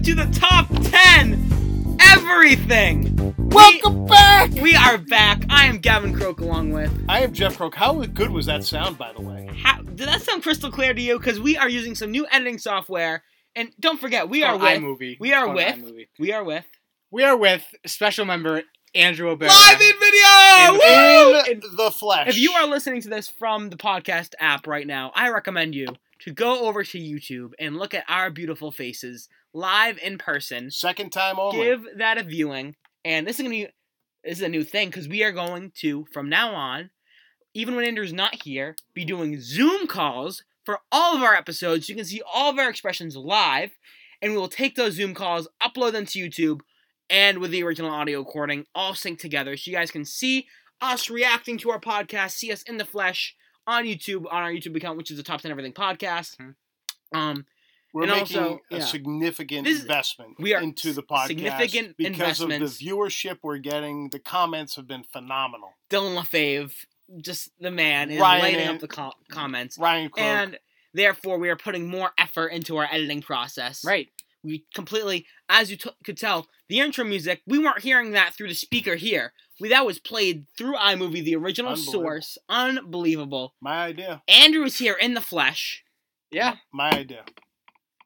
back to the top 10 everything. Welcome back! We are back. I am Gavin Croak along with. I am Jeff Croak. How good was that sound, by the way? How, did that sound crystal clear to you? Because we are using some new editing software. And don't forget, we are Called with. iMovie. we are with- iMovie. We are with. We are with special member Andrew O'Barra. Live in video! Woo! In the flesh. If you are listening to this from the podcast app right now, I recommend you to go over to YouTube and look at our beautiful faces live in person. second time only. Give that a viewing. And this is gonna be this is a new thing because we are going to from now on, even when Andrew's not here, be doing Zoom calls for all of our episodes. You can see all of our expressions live, and we will take those Zoom calls, upload them to YouTube, and with the original audio recording all synced together, so you guys can see us reacting to our podcast, see us in the flesh on YouTube on our YouTube account, which is the Top Ten Everything podcast. Mhm. Um, We're and making also- a yeah. significant This investment we are into the podcast significant because of the viewership we're getting. The comments have been phenomenal. Dylan LaFave, just the man, is Ryan lighting and- up the co- comments. Ryan Croak. And therefore, we are putting more effort into our editing process. Right. We completely, as you t- could tell, the intro music, we weren't hearing that through the speaker here. We That was played through iMovie, the original Unbelievable. source. Unbelievable. my idea. Andrew is here in the flesh. Yeah. My idea.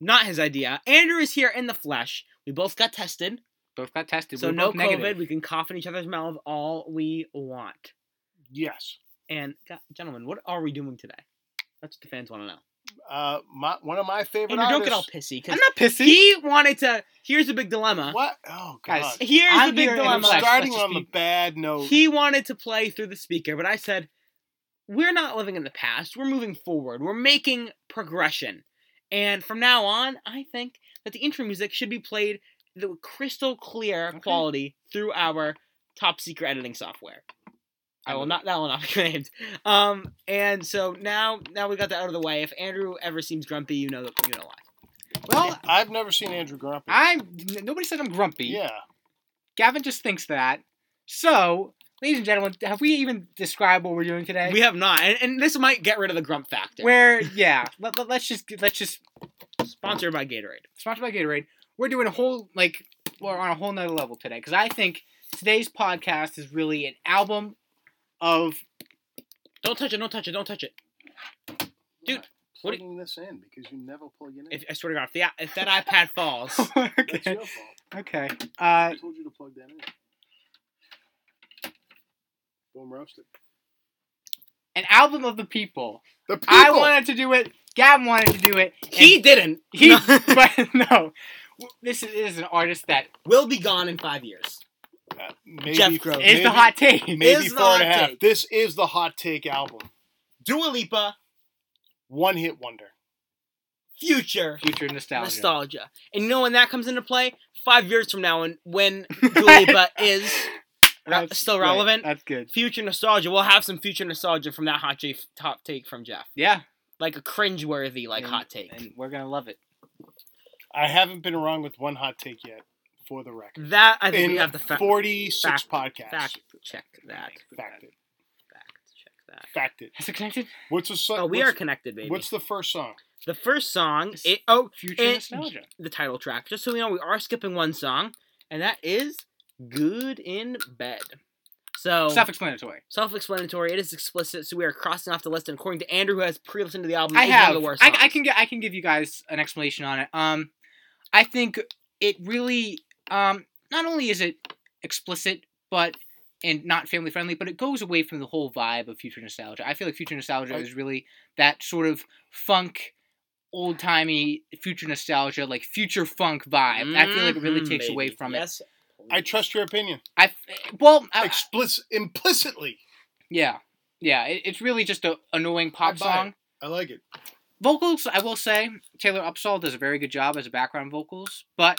Not his idea. Andrew is here in the flesh. We both got tested. Both got tested. So We were no both COVID. negative. We can cough in each other's mouth all we want. Yes. And, g- gentlemen, what are we doing today? That's what the fans want to know. Uh, my one of my favorite Andrew, don't get all artists. pissy. 'cause I'm not pissy. He wanted to. Here's a big dilemma. What? Oh Guys, God. Here's I'm the big here in the I'm dilemma. starting let's on the bad note. He wanted to play through the speaker, but I said, we're not living in the past. We're moving forward. We're making progression. And from now on, I think that the intro music should be played the crystal clear Okay. quality through our top secret editing software. I will not. That will not be named. Um, and so now, now we got that out of the way. If Andrew ever seems grumpy, you know, you know why. Well, I've never seen Andrew Grumpy. I'm. Nobody said I'm grumpy. yeah. Gavin just thinks that. So, ladies and gentlemen, have we even described what we're doing today? We have not, and, and this might get rid of the grump factor. Where, yeah, let, let, us just let's just Sponsored by Gatorade. sponsored by Gatorade. We're doing a whole like we're on a whole nother level today because I think today's podcast is really an album of Don't touch it. Don't touch it. Don't touch it. Dude, what do Plugging this in because you never plug it in. If, I swear to God, if, the, if that iPad falls, That's okay. your fault. Okay. Uh, I told you to plug that in. Boom roasted. an album of the people. The people. I wanted to do it. Gavin wanted to do it. he didn't. He, No. but no. This is, is an artist that will be gone in five years. Uh, maybe, Jeff Croak. is the hot take. Maybe Is the four and a hot take. This is the hot take album. Dua Lipa, One hit wonder. Future, Future nostalgia. nostalgia. And you know when that comes into play? Five years from now, when, when Dua Lipa is re- That's still right. relevant, That's good. future nostalgia, we'll have some future nostalgia from that hot take, top take from Jeff. Yeah. Like a cringe-worthy, like, And- hot take. And we're gonna love it. I haven't been wrong with one hot take yet, for the record. that, I think In we have to fa- 46 fact- podcasts. fact check that. Fact it. Fact check that. Fact it. Is it connected? What's the song? Oh, we are connected, baby. What's the first song? The first song, it, oh, Future and nostalgia. the title track. Just so we know, we are skipping one song, and that is "Good in Bed." So Self-explanatory. self-explanatory. It is explicit, so we are crossing off the list. And according to Andrew, who has pre-listened to the album, I have. the worst. I. I can get. I can give you guys an explanation on it. Um, I think it really. Um, not only is it explicit, but and not family friendly, but it goes away from the whole vibe of future nostalgia. I feel like future nostalgia I- is really that sort of funk, old timey future nostalgia, like future funk vibe. I feel like it really Mhm, takes away baby. from yes. I trust your opinion. it. I well, I, Explicit, implicitly. yeah, yeah. It, it's really just a annoying pop I buy it. song. I like it. Vocals, I will say, Taylor Upsall does a very good job as a background vocals, but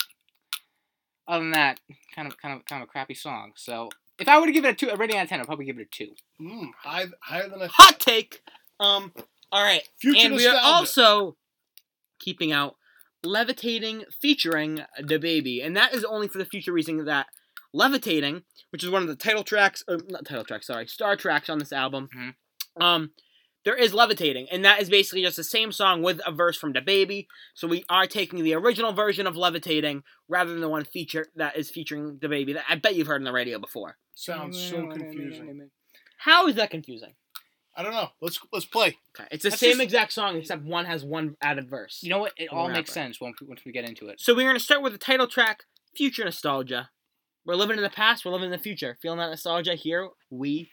other than that, kind of, kind of, kind of a crappy song. So, if I were to give it a two, a rating out of ten, I'd probably give it a two. Mm, high, higher than a Hot take. Um. All right. Future and we are also keeping out levitating featuring the baby, and that is only for the future reason that levitating, which is one of the title tracks, or not title tracks, sorry, star tracks on this album. Mhm. Um, there is Levitating, and that is basically just the same song with a verse from the baby. So we are taking the original version of Levitating rather than the one feature that is featuring the baby that I bet you've heard on the radio before. Sounds so confusing. How is that confusing? I don't know. Let's let's play. Okay, it's the That's same just- exact song except one has one added verse. You know what? It all the makes sense once we, once we get into it. So we're gonna start with the title track, "Future Nostalgia." We're living in the past. We're living in the future. Feeling that nostalgia. Here we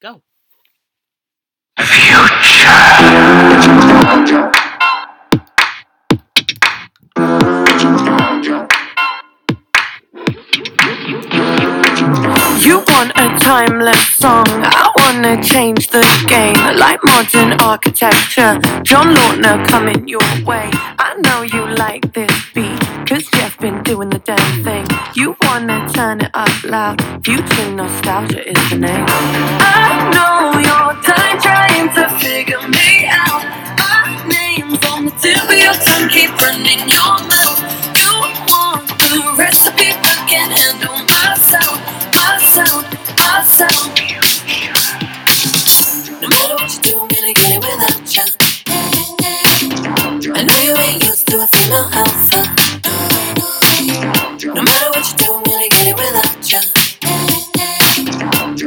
go. You want a timeless song, I wanna change the game. Like modern architecture, John Lautner coming your way. I know you like this beat, cause Jeff been doing the damn thing. You wanna turn it up loud, future nostalgia is the name. I know you're done trying to figure me out. My name's on the tip of your tongue, keep running used to a female alpha. No matter what you do, I'm gonna get it without you.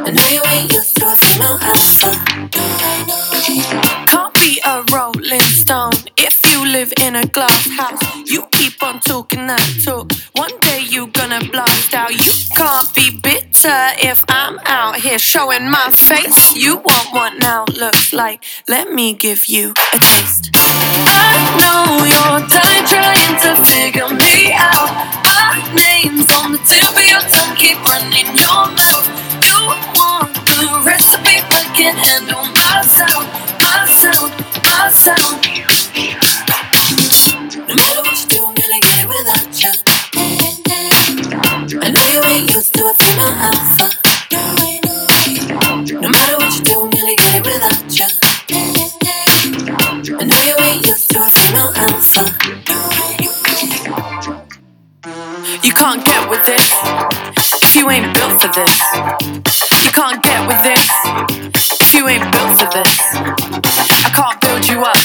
I know you ain't used to a female alpha. Can't be a rolling stone if you live in a glass house. You keep on talking that talk. One day you gonna blast out. You bitter if I'm out here showing my face. You want what now looks like. Let me give you a taste. I know you're done trying to figure me out. My name's on the tip of your tongue, keep running your mouth. You want the recipe, but can't handle my sound, my sound, my sound. Female alpha. No matter what you do, I'm gonna get it without you. I know you ain't used to a female alpha. You can't get with this, cause you ain't built for this. You can't get with this, cause you ain't built for this. I can't build you up,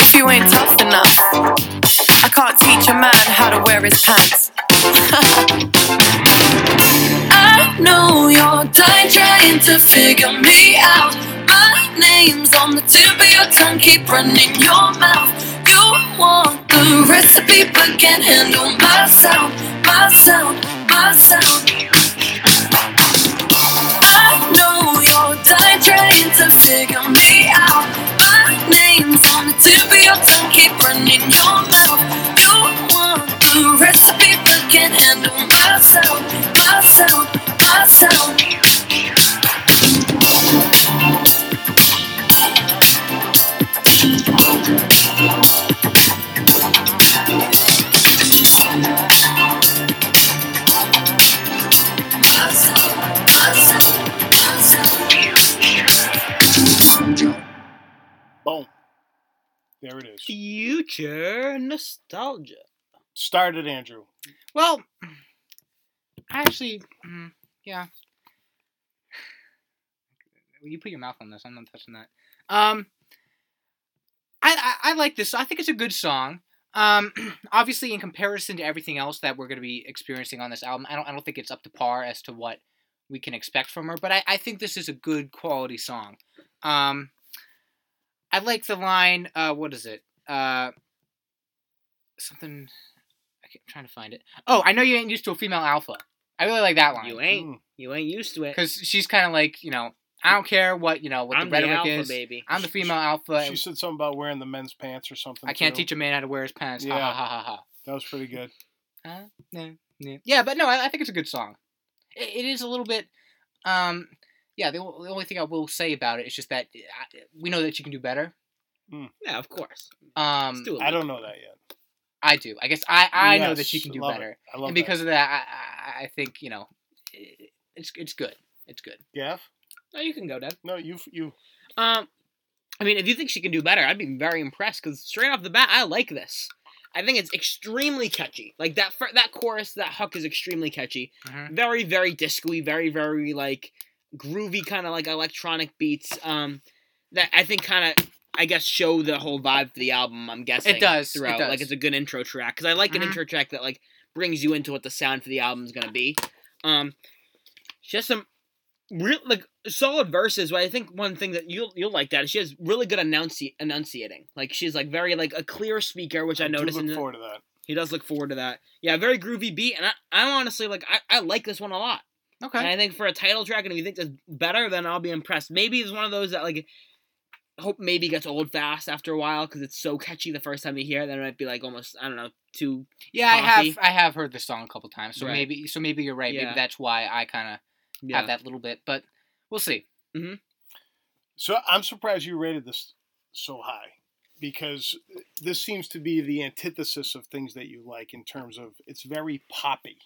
if you ain't tough enough. I can't teach a man how to wear his pants. Know you're done trying to figure me out. My name's on the tip of your tongue, keep running your mouth. You want the recipe, but can't handle my sound, my sound, my sound. I know you're done trying to figure me out. My name's on the tip of your tongue, keep running your mouth. You want the recipe, but can't handle my sound, my sound, sound. Boom. There it is. Future nostalgia. Started, Andrew. Well, actually, mm, yeah. You put your mouth on this. I'm not touching that. Um, I, I I like this. I think it's a good song. Um, obviously, in comparison to everything else that we're going to be experiencing on this album, I don't I don't think it's up to par as to what we can expect from her. But I, I think this is a good quality song. Um, I like the line. Uh, what is it? Uh, something. I keep trying to find it. Oh, I know you ain't used to a female alpha. I really like that line. You ain't. Mm. You ain't used to it. because she's kind of like you know I don't care what you know what I'm the the rhetoric alpha is. baby. I'm the female alpha. She said something about wearing the men's pants or something. I can't too. teach a man how to wear his pants. Ha Yeah. ha ha ha That was pretty good. Uh, yeah, yeah. yeah, but no, I, I think it's a good song. It, it is a little bit. Um, yeah, the, the only thing I will say about it is just that uh, we know that you can do better. Yeah, of course. Um, do. I don't know that yet. I do. I guess I I know that she can do love it. better, I love and because of that, I, I think you know, it, it's it's good. It's good. that. Gav? No, you can go, Dad. No, you you. Um, I mean, if you think she can do better, I'd be very impressed. Because straight off the bat, I like this. I think it's extremely catchy. Like that fir- that chorus, that hook is extremely catchy. Mhm. Very, very disco-y, very, very like groovy, kind of like electronic beats. Um, that I think kind of I guess show the whole vibe for the album. I'm guessing it does, it throughout. does. Like it's a good intro track because I like an Mhm. intro track that like brings you into what the sound for the album is gonna be. Um, she has some real like solid verses. But I think one thing that you'll you'll like that is she has really good enunci- enunciating. Like she's like very like a clear speaker, which I, do noticed. look in the- to that. he does look forward to that. Yeah, very groovy beat, and I, I honestly like I, I like this one a lot. And Okay. I think for a title track, and if you think that's better, then I'll be impressed. Maybe it's one of those that like I hope maybe gets old fast after a while because it's so catchy the first time you hear it. Then it might be like almost I don't know too. Yeah, I have I have heard the song a couple times, so Right. maybe so maybe you're right. Yeah. Maybe that's why I kind of Yeah. have that little bit, but we'll see. Mm-hmm. So I'm surprised you rated this so high because this seems to be the antithesis of things that you like in terms of it's very poppy.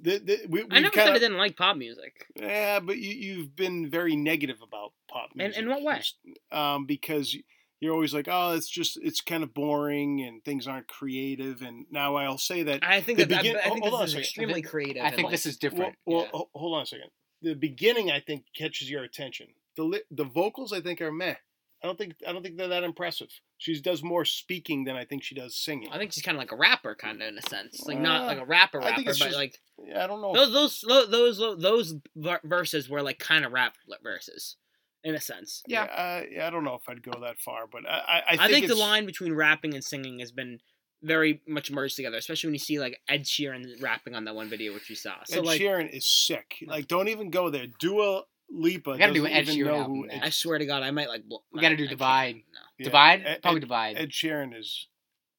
The, the, we, I never kinda- said I didn't like pop music. Yeah, but you, you've been very negative about pop In- music. in what way? Just, Um, because you're always like, oh, it's just it's kind of boring and things aren't creative. And now I'll say that. I think The that, begin- I think hold on a this is second. extremely creative. I and, think like- this is different. well yeah. hold on a second. The beginning, I think, catches your attention. The li- the vocals, I think, are meh. I don't think I don't think they're that impressive. She does more speaking than I think she does singing. I think she's kind of like a rapper, kind of in a sense, like not Uh, like a rapper I rapper, think but just- like Yeah, I don't know. those those those those those verses were like kind of rap verses, in a sense. Yeah. uh, yeah, I don't know if I'd go that far, but I I, I think, I think the line between rapping and singing has been very much merged together, especially when you see like Ed Sheeran rapping on that one video which you saw. So Ed like, Sheeran is sick. Like, don't even go there. Dua Lipa We gotta do doesn't an Ed even Sheeran know album. Ed, I swear to God, I might like. bl- We gotta do I. Divide. No. yeah, divide, Ed, probably Ed, divide. Ed Sheeran is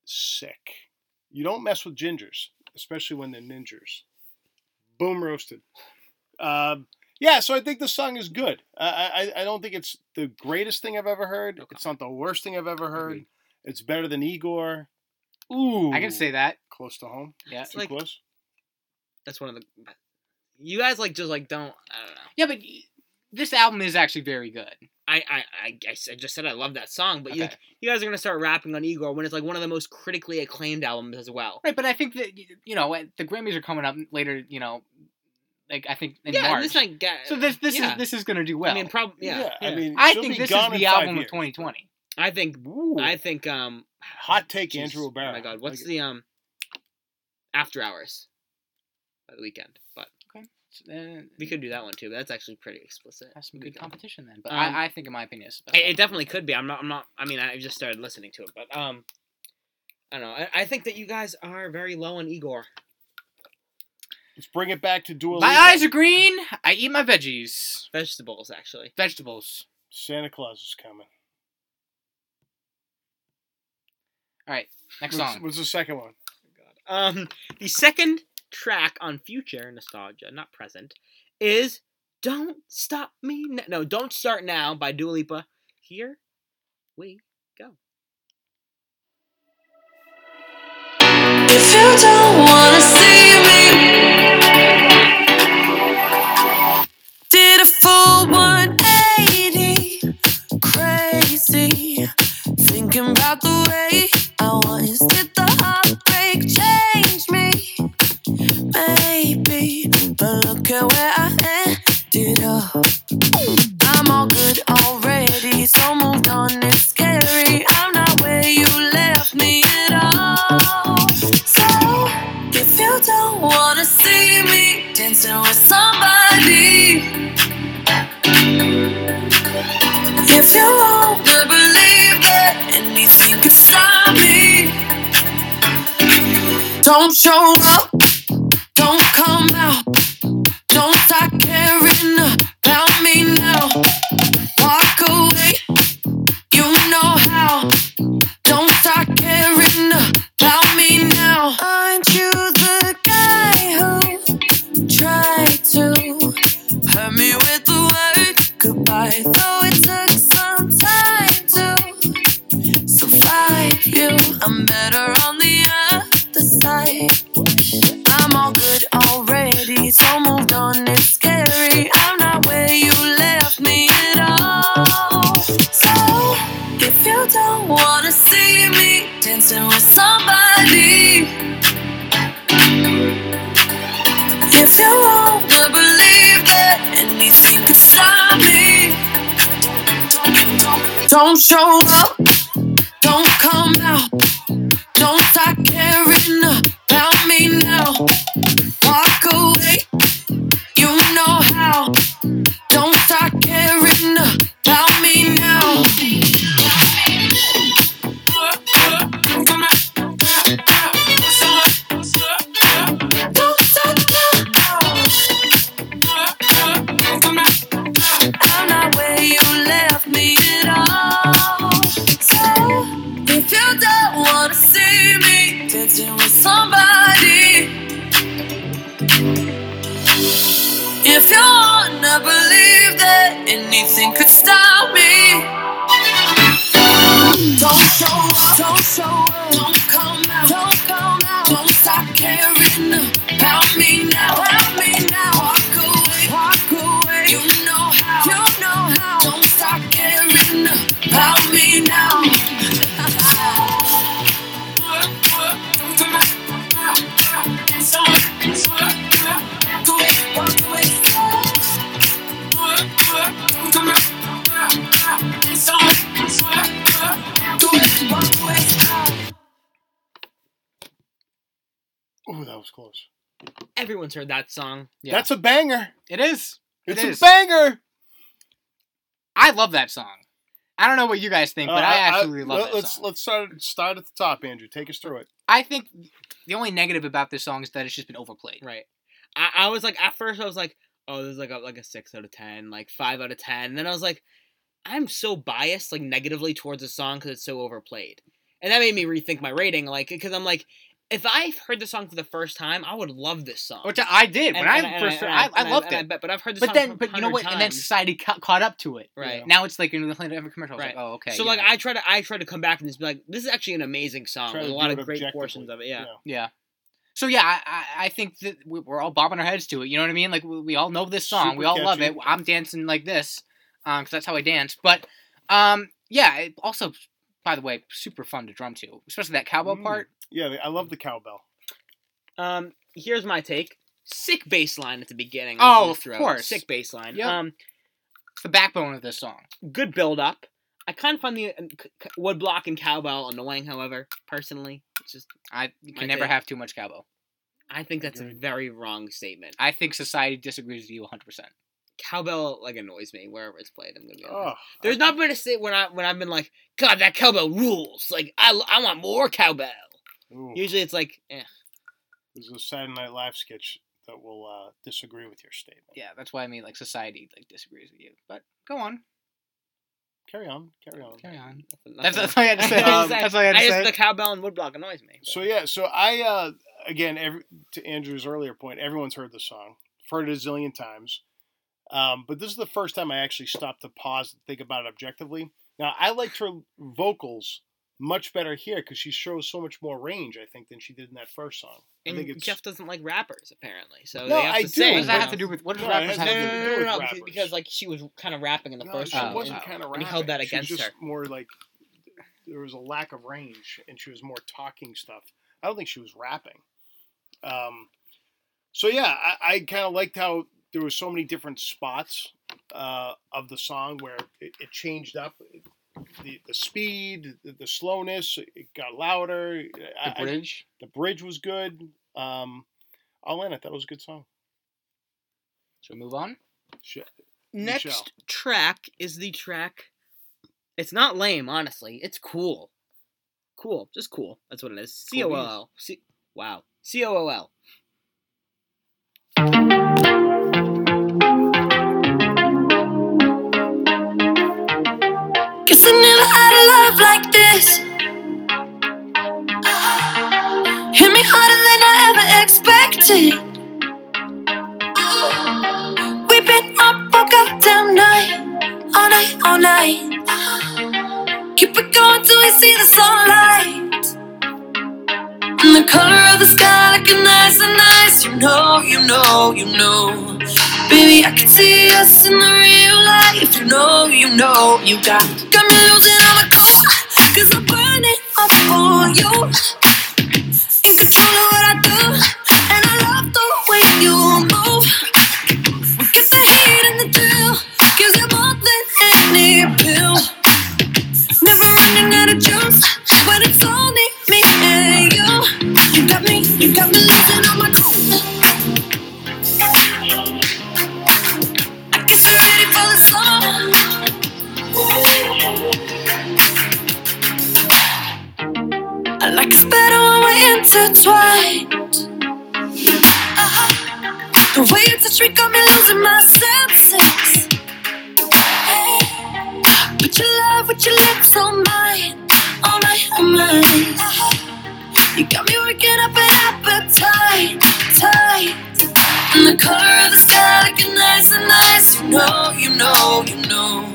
sick. You don't mess with gingers, especially when they're ninjas. Boom roasted. Um, yeah, so I think the song is good. I, I I don't think it's the greatest thing I've ever heard. Okay. It's not the worst thing I've ever heard. Agreed. It's better than Igor. Ooh, I can say that. close to home. Yeah. Too like- close. That's one of the. You guys like just like don't. I don't know. Yeah, but y- this album is actually very good. I I I just said I love that song, but you Okay. you guys are gonna start rapping on Igor when it's like one of the most critically acclaimed albums as well. Right, but I think that you know the Grammys are coming up later. You know, like I think in yeah, March. this like ga- so this this yeah. is this is gonna do well. I mean, probably yeah. I yeah. mean, I think this is the five album of 2020. I think Ooh. I think um Hot take, jeez, Andrew Oh my God, what's Like- the um After Hours by the Weeknd? But Uh, we could do that one too. But that's actually pretty explicit. Has some good competition then, but Um, I, I think, in my opinion, it's It, it definitely could be. I'm not. I'm not. I mean, I just started listening to it, but um, I don't know. I, I think that you guys are very low on Igor. Let's bring it back to Dua My eyes are green. I eat my veggies, Vegetables, actually. vegetables. Santa Claus is coming. All right, next What's, song. what's the second one? Um, the second track on Future Nostalgia, not present, is "Don't Stop Me." N- no, "Don't Start Now" by Dua Lipa. Here we go. If you don't wanna see me, did a full 180, crazy. Thinking about the way I was. But look at where I ended up. I'm all good already, so moved on. It's scary. I'm not where you left me at all. So if you don't wanna see me dancing with somebody, if you wanna believe that anything stop me, don't show up, goodbye? Though it took some time to survive you, I'm better on the other side. I'm all good already, so moved on. It's scary. I'm not where you left me at all. So if you don't wanna see me dancing with somebody, if you wanna Don't show up, don't come out, don't start caring about me now. Walk away, you know how. Don't start caring about anything could stop me, don't show up, don't show up, don't Everyone's heard that song. Yeah. That's a banger. It is. It It's a banger. I love that song. I don't know what you guys think, but Uh, I absolutely love let- that let's song. let's start start at the top, Andrew. Take us through it. I think the only negative about this song is that it's just been overplayed. Right. I, I was like, at first, I was like, oh, this is like a, like a six out of ten, like five out of ten. And then I was like, I'm so biased, like negatively towards the song because it's so overplayed, and that made me rethink my rating. Like, because I'm like, if I heard the song for the first time, I would love this song. Which I did when And- I and- and first heard. and I, I and loved and it. bet- but I've heard the But song then, but you know hundred what? And then society ca- caught up to it. Right. Now it's like in the every commercial. Right. like, oh, okay. so yeah. like I try to I try to come back and just be like, this is actually an amazing song with a lot of great portions of it. Yeah. Yeah. So yeah, I, I- I think that we- we're all bobbing our heads to it. You know what I mean? Like we, we all know this song, Super we all love it. I'm dancing like this, um, because that's how I dance. But, um, yeah. It also, by the way, super fun to drum to, especially that cowbell Mm. part. Yeah, I love the cowbell. Um, here's my take. Sick bass line at the beginning. Oh, the of throat. course. Sick bass line. Yep. Um, It's the backbone of this song. good build up. I kind of find the uh, c- c- woodblock and cowbell annoying. However, personally, it's just I you can never take. have too much cowbell. I think that's a very wrong statement. I think society disagrees with you 100. percent Cowbell like annoys me wherever it's played. I'm gonna be honest. Oh, There's not been a state when I when I've been like, God, that cowbell rules. Like I, I want more cowbell. Ooh, Usually it's like, eh. there's a Saturday Night Live sketch that will uh, disagree with your statement. Yeah, that's why I mean like society like disagrees with you. But go on, Carry on, carry on. carry on. nothing- That's, nothing- that's all I had to say. I just Um, that's all I had to I just- the cowbell and woodblock annoys me. but- So yeah, so I uh, again, every, to Andrew's earlier point, everyone's heard the song, heard it a zillion times, um, but this is the first time I actually stopped to pause and think about it objectively. Now I liked her vocals much better here because she shows so much more range, I think, than she did in that first song. I think it's Jeff doesn't like rappers apparently, so No, they have I to do, sing. What does that have to do with what does No, rappers has have to do no, with no, with no, no, rappers. because like she was kind of rapping in the no, first she one. Oh, wasn't oh. kind of rapping. he held that She was against just her. More like there was a lack of range, and she was more talking stuff. I don't think she was rapping. Um, so yeah, I, I kind of liked how there was so many different spots uh, of the song where it, it changed up. The, the speed, the, the slowness, it got louder. I- the I- bridge. the bridge was good. Um, all in I thought it. That was a good song. So move on. Shit. Next Michelle. track is the track. It's not lame, honestly. It's cool. Cool, just cool. That's what it is. C O O L. C. Wow. C O O L. all goddamn night, all night, all night. Keep it going till we see the sunlight. And the color of the sky looking nice and nice. You know, you know, you know. Baby, I can see us in the real life. You know, you know, you got got me losing all my cool. Cause I'm burning up for you. In control of what I do. And I love the way you need a pill. Never running out of juice, it's only me and you. You got me, you got me losing all my cool. I guess I'm ready for the. I like us better when we're intertwined. Uh-huh. The way you touch me got me losing my senses. But your love with your lips on mine, on my. Uh-huh. You got me working up an appetite, tight. And the color of the sky looking nice and nice. You know, you know, you know.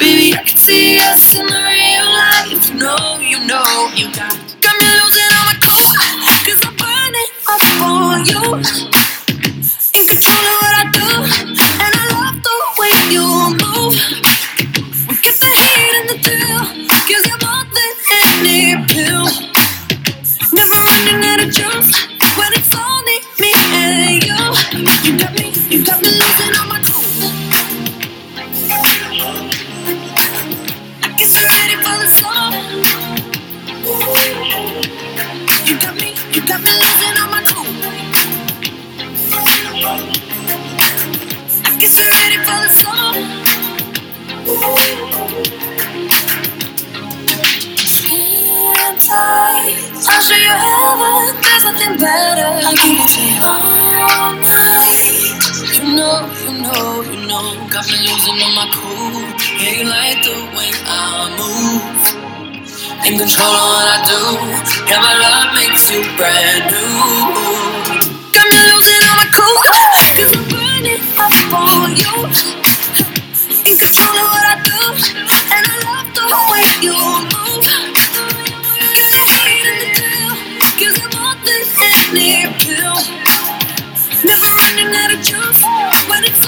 Baby, I can see us in the real life. You know, you know, you got, got me losing all my cool. Cause I'm burning up for you. In control of what I do. Thrill. Cause any pill. Never running out of juice. When it's only me and you. You got me, you got me losing all my cool. I guess ready for the summer. You got me, you got me losing all my cool. I guess ready for the. Tight, I'll show you heaven. There's nothing better. I'll keep it to you all night. You know, you know, you know, got me losing all my cool. Yeah, you like the way I move. In control of what I do. Yeah, my love makes you brand new. Got me losing on my cool. Cause I'm burning up on you. In control of what I do. And I love the way you move. Any pill. Never running out of juice when it's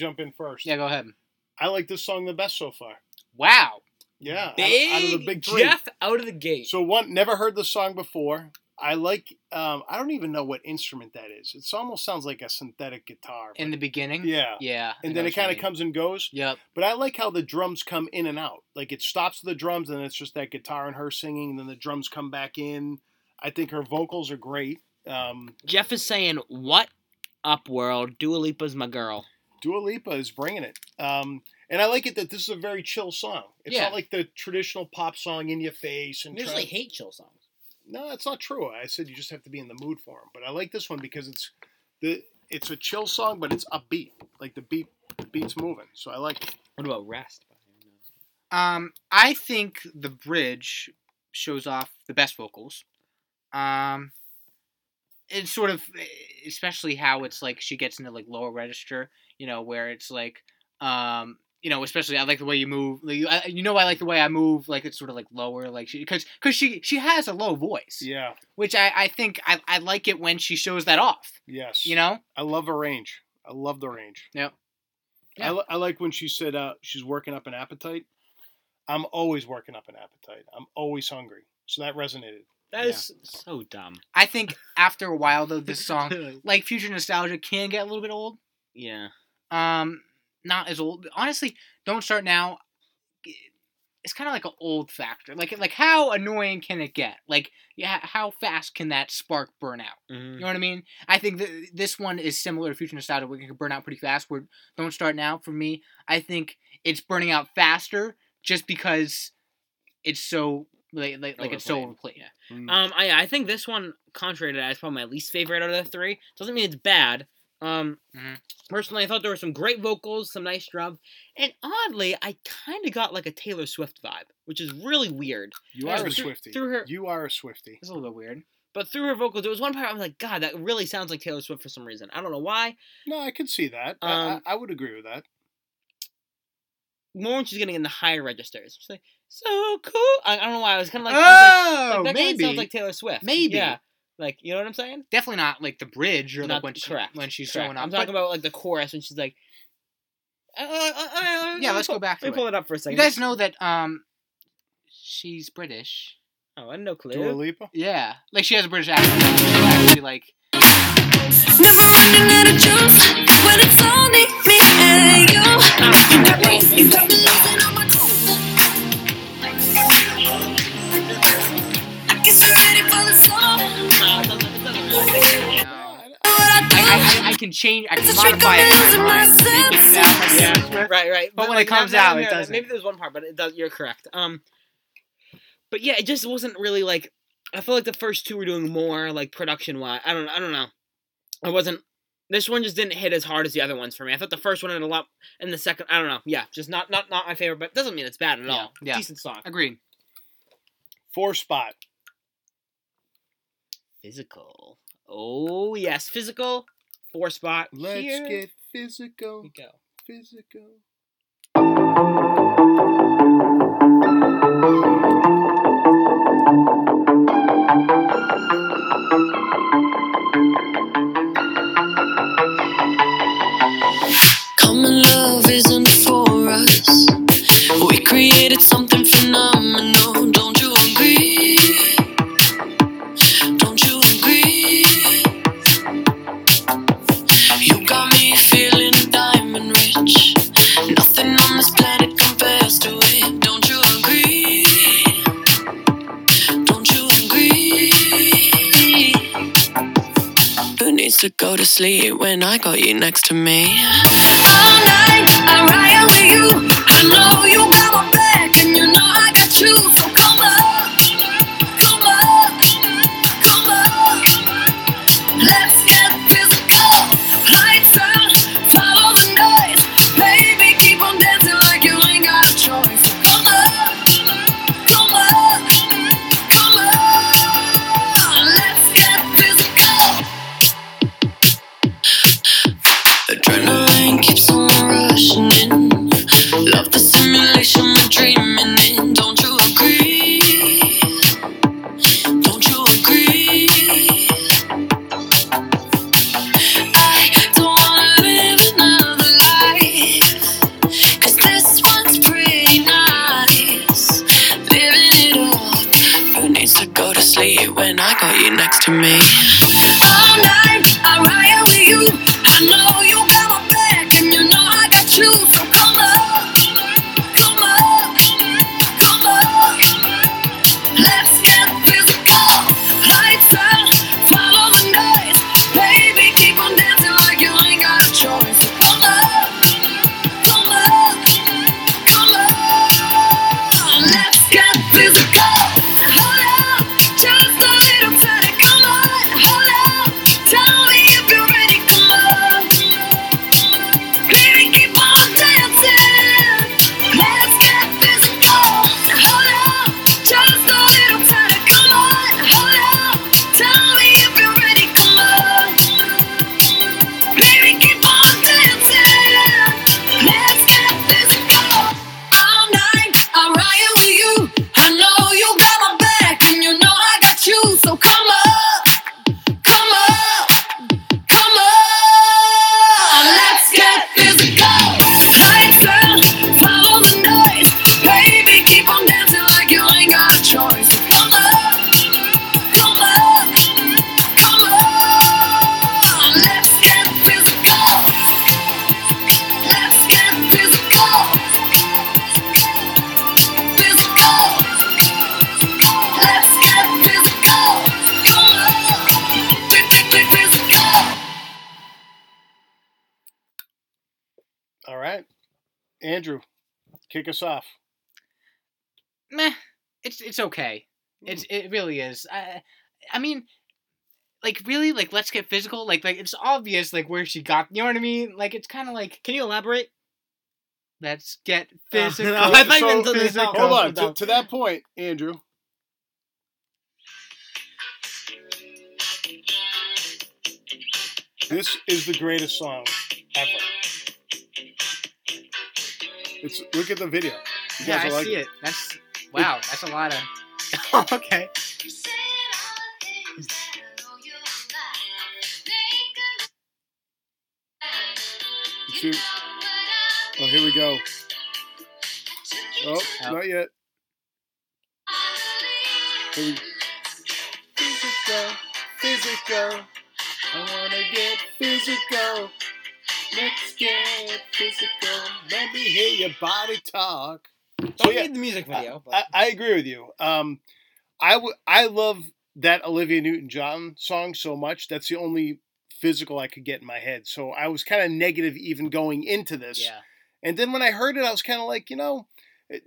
jump in first. Yeah, go ahead. I like this song the best so far. Wow. Yeah, out- Big, out, of the big three. Jeff out of the gate. So one, never heard the song before. I like. Um, I don't even know what instrument that is. It almost sounds like a synthetic guitar. In the beginning. yeah, Yeah. And know then it kind of comes and goes. Yep. But I like how the drums come in and out. Like it stops the drums, and it's just that guitar and her singing, and then the drums come back in. I think her vocals are great. Um, Jeff is saying, "What up, world? Dua Lipa's my girl." Dua Lipa is bringing it. Um, and I like it that this is a very chill song. It's Yeah. not like the traditional pop song in your face and usually try- hate chill songs. No, that's not true. I said you just have to be in the mood for them. But I like this one because it's the it's a chill song, but it's upbeat. Like the beat the beat's moving. So I like it. What about rest? Um, I think the bridge shows off the best vocals. Um, it's sort of, especially how it's like she gets into like lower register, you know, where it's like, um, you know, especially I like the way you move. Like, you, I, you know, I like the way I move. Like it's sort of like lower, like she, because because she she has a low voice, Yeah. which I I think I I like it when she shows that off. Yes. You know. I love her range. I love the range. Yep. I, Yeah. li- I like when she said uh, she's working up an appetite. I'm always working up an appetite. I'm always hungry. So that resonated. That is so dumb. I think after a while though, this song, like future nostalgia, can get a little bit old. yeah. Um, not as old. Honestly, don't start now. It's kind of like an old factor. Like, like how annoying can it get? Like, yeah, how fast can that spark burn out? Mhm. You know what I mean? I think that this one is similar to Future Nostalgia, where it can burn out pretty fast. Where Don't Start Now, for me, I think it's burning out faster just because it's so like like, like it's so Overplayed. overplayed. Mm. Um, I I think this one, contrary to that, is probably my least favorite out of the three. Doesn't mean it's bad. Um, Mhm. personally, I thought there were some great vocals, some nice drums, and oddly, I kind of got like a Taylor Swift vibe, which is really weird. you are a Swifty. through her- You are a Swifty. It's a little bit weird. But through her vocals, there was one part I was like, God, that really sounds like Taylor Swift for some reason. I don't know why. No, I could see that. I- I, Um, I would agree with that. More when she's getting in the higher registers. She's like, so cool. I, I don't know why. I was kind of like, was like, oh, like, that maybe sounds like Taylor Swift. Maybe. Yeah. Like, you know what I'm saying? definitely not like the bridge or like when she, correct. when she's Correct. showing up. I'm but- talking about like the chorus when she's like, Uh, uh, uh, uh, Yeah, let me let's go pull- back Let to me pull it. it up for a second. You guys know that um, she's British. Oh, I had no clue. Dua Lipa. Yeah, like she has a British accent. She's actually like change. I It's can a trick modify of it. losing in my my it senses. Yeah, right, right. But when like, it comes now- now out, I'm it hearing doesn't. Maybe there's one part, but it does. You're correct. Um, but yeah, it just wasn't really like. I feel like the first two were doing more like production wise. I don't. I don't know. I wasn't. This one just didn't hit as hard as the other ones for me. I thought the first one had a lot, and the second, I don't know. Yeah, just not not not my favorite, but doesn't mean it's bad at Yeah, all. yeah. Decent song. Agreed. Four spot. Physical. Oh yes, physical. Four spot. Let's Here get physical. we go. Physical. To go to sleep when I got you next to me? All night I ride with you. I know you got my back, and you know I got you. So next to me? All night I ride with you. I know you got my back, and you know I got you. It's it's okay. It's mm. it really is. I I mean, like really, like let's get physical. Like like it's obvious like where she got. You know what I mean? Like it's kind of like Can you elaborate? let's get physical. no, I thought you meant So- something. Hold on. To, to that point, Andrew. This is the greatest song ever. It's look at the video. You yeah, I will see like it. That's wow. That's a lot of. okay. See, Oh, here we go. Oh, Oh. not yet. Here we- Physical, physical. I wanna get physical. Let's get physical. Let me hear your body talk. Don't So, yeah, need the music video. but- I, I agree with you. Um, I w- I love that Olivia Newton-John song so much. That's the only physical I could get in my head. So I was kind of negative even going into this. Yeah. And then when I heard it, I was kind of like, you know,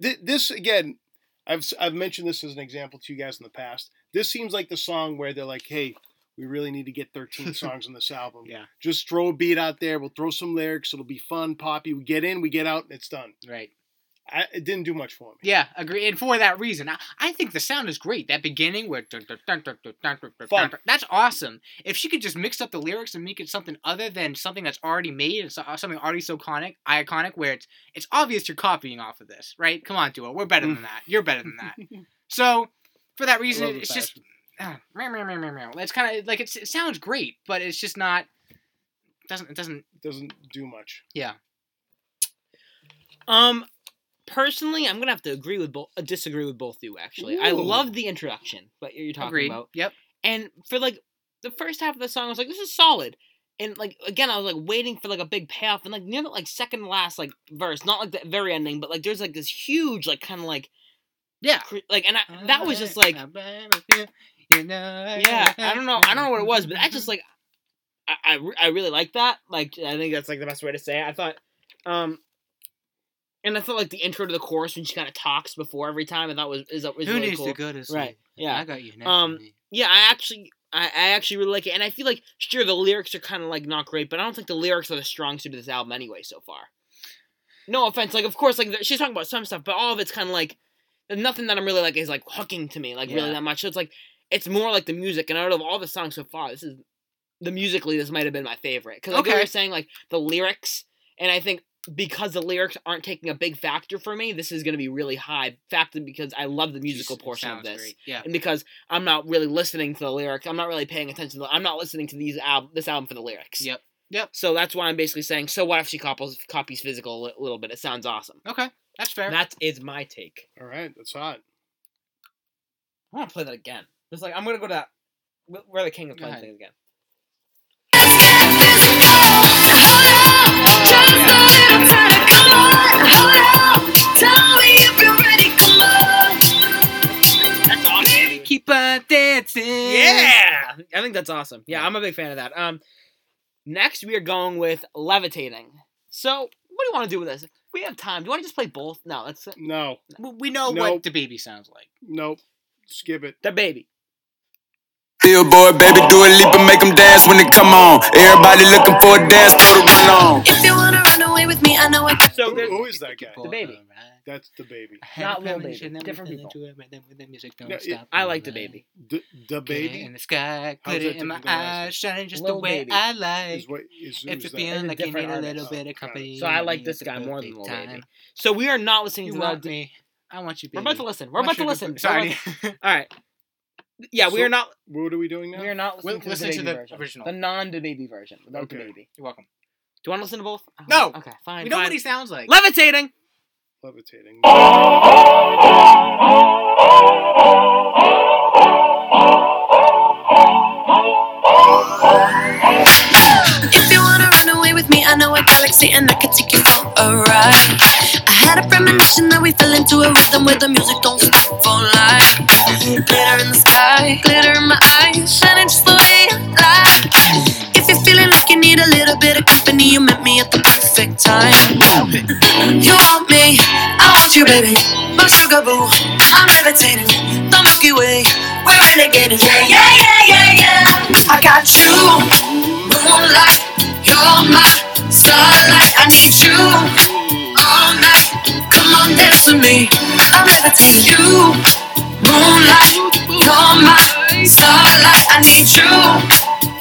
th- this again. I've I've mentioned this as an example to you guys in the past. This seems like the song where they're like, hey. We really need to get 13 songs on this album. Yeah. Just throw a beat out there. We'll throw some lyrics. It'll be fun, poppy. We get in, we get out, and it's done. Right. I, it didn't do much for me. Yeah, agree. And for that reason, I, I think the sound is great. That beginning where dun, dun, dun, that's awesome. If she could just mix up the lyrics and make it something other than something that's already made and uh, something already so iconic, iconic, where it's it's obvious you're copying off of this, right? Come on, Dua, we're better mm. than that. You're better than that. so, for that reason, it's just uh. It's kind of like it's, it sounds great, but it's just not. Doesn't it doesn't doesn't do much. Yeah. Um, personally, I'm gonna have to agree with both, uh, disagree with both of you. Actually, I love the introduction, but you're talking agreed. about, Yep. and for like the first half of the song, I was like, this is solid. And like again, I was like waiting for like a big payoff, and like near the like second last like verse, not like the very ending, but like there's like this huge like kind of like Yeah. cre- like, and I, that was just like yeah, I don't know, I don't know what it was, but I just like I I, I really like that. Like I think that's like the best way to say it. I thought, um. And I felt like the intro to the chorus when she kind of talks before every time, I thought was is, was Who really needs cool. to go to sleep? Right. Yeah. I got you next Um, yeah, I actually, I, I actually really like it, and I feel like sure the lyrics are kind of like not great, but I don't think the lyrics are the strong suit of this album anyway so far. No offense, like of course, like she's talking about some stuff, but all of it's kind of like nothing that I'm really like is like hooking to me like really that much. So it's like it's more like the music, and out of all the songs so far, this is the musically this might have been my favorite because like you Okay. were saying like the lyrics, and I think because the lyrics aren't taking a big factor for me, this is going to be really high factor because I love the musical portion of this great. Yeah. and because I'm not really listening to the lyrics, I'm not really paying attention. To the, I'm not listening to these al- this album for the lyrics. Yep. Yep. So that's why I'm basically saying. So what if she copies copies physical a li- little bit? It sounds awesome. Okay. That's fair. That is my take. All right, that's hot. I want to play that again. It's like I'm gonna go to that. wh- Where the king of Go playing things again. That's Keep dancing. Yeah, I think that's awesome. Yeah, I'm a big fan of that. Um, next we are going with levitating. So what do you want to do with this? We have time. Do you want to just play both? No, let's No, We know Nope. what the baby sounds like. nope. Skip it. the baby. Billboard, baby, do a leap and make them dance when they come on. Everybody looking for a dance floor to run on. If you wanna run away with me, I know I So Who- who is that guy? The baby. That's the baby. Not Lil Baby, different people. The music don't No, it- I like the baby. The, the baby in the sky, How's glitter in my different than last eyes, shining just Lil the way Baby. I like. is what is. If you're feeling like you need a little bit of company, So I like this guy more than perfect Lil time. Baby. So we are not listening to want that. me? I want you, to be. We're about to listen. We're about to listen. Sorry. All right. Yeah, we are not. What are we doing now? We are not We'll listening to the to baby the version. original. the non-baby version without the baby. You're welcome. Do you want to listen to both? Oh, No! Okay, fine. We know fine. what he sounds like. Levitating. Levitating. If you wanna run away with me, I know a galaxy and I can take you for a ride. I had a premonition that we fell into a rhythm where the music don't stop for life. Glitter in the sky, glitter in my eyes, shining just the need a little bit of company, you met me at the perfect time. You want me, I want you, baby. My sugar boo, I'm levitating. The Milky Way, we're renegading. Yeah, yeah, yeah, yeah, yeah. I got you moonlight. You're my starlight. I need you all night. Come on, dance with me. I'm levitating. You, moonlight. You're my starlight. I need you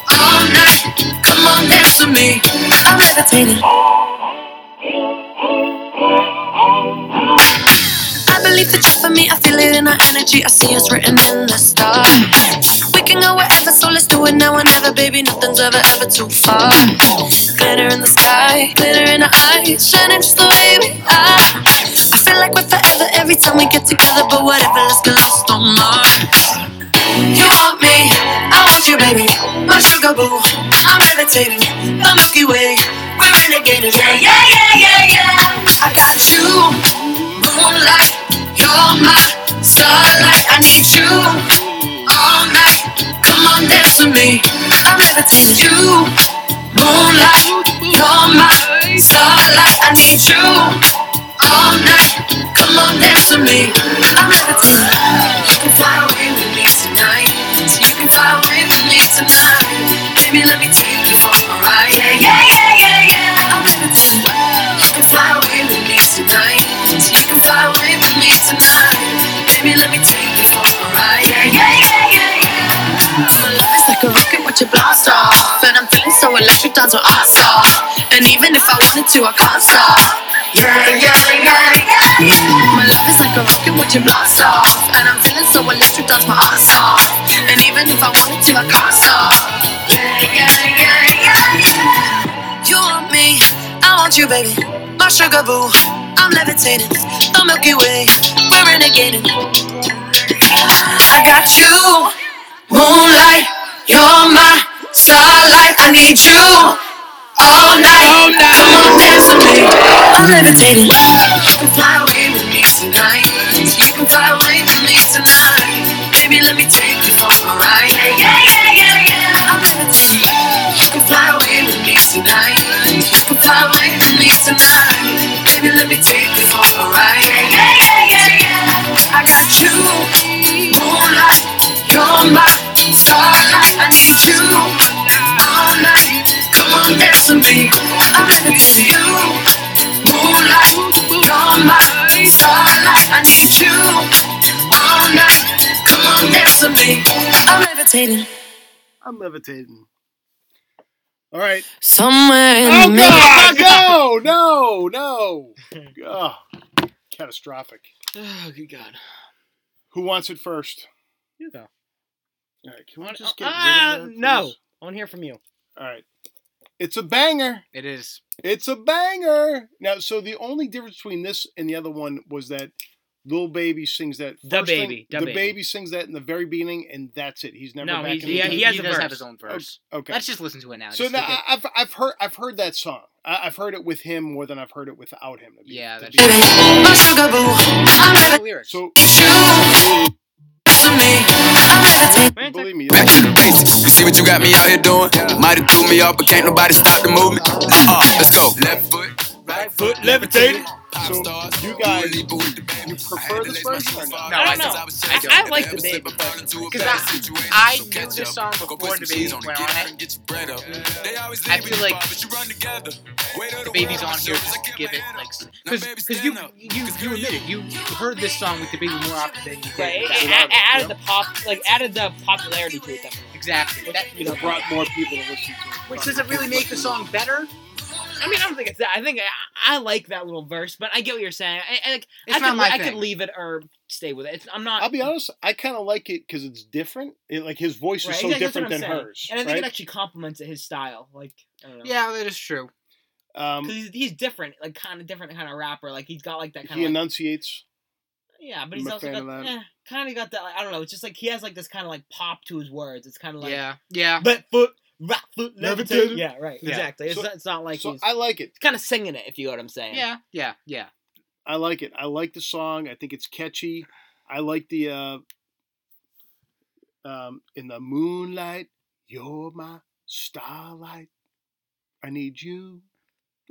all night. Come on, dance with me. I'm levitating. I believe that you for me, I feel it in our energy. I see us written in the stars. We can go wherever, so let's do it now or never. baby. Nothing's ever, ever too far. Glitter in the sky, glitter in the eyes, shining just the way we are. I feel like we're forever every time we get together, but whatever, let's get lost on Mars. You want me, I want you, baby. My sugar boo, I'm levitating. The Milky Way, we're renegading. Yeah, yeah, yeah, yeah, yeah. I got you, moonlight. You're my starlight. I need you all night. Come on, dance with me. I'm levitating. You, moonlight. You're my starlight. I need you all night. Come on, dance with me. I'm levitating. You can fly Baby, let me take you for a ride. Yeah, yeah, yeah, yeah, yeah. I'm levitating. You can fly away with me tonight. You can fly away with me tonight. Baby, let me take you for a ride. Yeah, yeah, yeah, yeah, yeah. Is like a rocket with your blast off. And I'm feeling so electric, that's what I saw. And even if I wanted to, I can't stop. Yeah, yeah, yeah, yeah. My love is like a rocket with your blast off. And I'm feeling so electric, that's my heart off. And even if I wanted to, I can't stop. You want me, I want you, baby. My sugar boo, I'm levitating. The Milky Way, we're renegading. I got you, moonlight. You're my starlight. I need you all night. Come on, dance with me. I'm levitating. You can fly away tonight. Baby, let me take you for a ride. Yeah, yeah, yeah, yeah, yeah. I got you, moonlight. You're my starlight. I need you all night. Come on, dance with me. I'm levitating. You, moonlight. You're my starlight. I need you all night. Come on, dance with me. I'm levitating. I'm levitating. All right. Somewhere in Oh the middle. God! No, no, no. Oh, catastrophic. Oh, good God. Who wants it first? You go. All right, can we Want- just get Ah, rid of that? no. I want to hear from you. All right. It's a banger. It is. It's a banger. Now, so the only difference between this and the other one was that Lil Baby sings that. The first thing- Baby, the the Baby. baby sings that in the very beginning, and that's it. He's never No, back he's- in he- the he game. has a does have his own verse. Okay. Let's just listen to it now. so now I've I've heard I've heard that song. I, I've heard it with him more than I've heard it without him. to be- Yeah, that's true. Baby, my sugar boo. I'm the levitating. lyrics. So You, dance with me. I'm levitating. Wait, believe me, you see what you got me out here doing? Might have threw me off, but can't nobody stop the movement. Uh, let's go. Left foot, right foot, levitating. So, you guys, you prefer the version or not? No, I I don't know. don't. I, I like the baby. Because I, I knew this song before the baby went on it. I feel like the baby's on here just to give it like because because you you you admitted you heard this song with the baby more often than you did. Right, it, without it, it, it added the pop, like added the popularity to it. Definitely. exactly. That, you know, brought more people to listen to. which does it really make the song better? I mean, I don't think it's that. I think I, I like that little verse, but I get what you're saying. I, I, like, It's I not could, my I could leave it or stay with it. It's, I'm not. I'll be honest, I kind of like it because it's different. It, like his voice is so exactly, different than saying. hers. and I think right? it actually complements his style. Like, I don't know. Yeah, that is true. um, Because he's, he's different, like kind of different kind of rapper. Like he's got like that kind he of like, enunciates. yeah, but I'm he's also got of eh, kind of got that. I don't know. It's just like he has like this kind of like pop to his words. It's kind of like yeah, yeah. left foot, right foot, Levitating. levitating. Yeah, right. Yeah. Exactly. It's, So- not, it's not like so he's I like it. kind of singing it. If you know what I'm saying. Yeah, yeah, yeah. I like it. I like the song. I think it's catchy. I like the uh, um, in the moonlight, you're my starlight. I need you.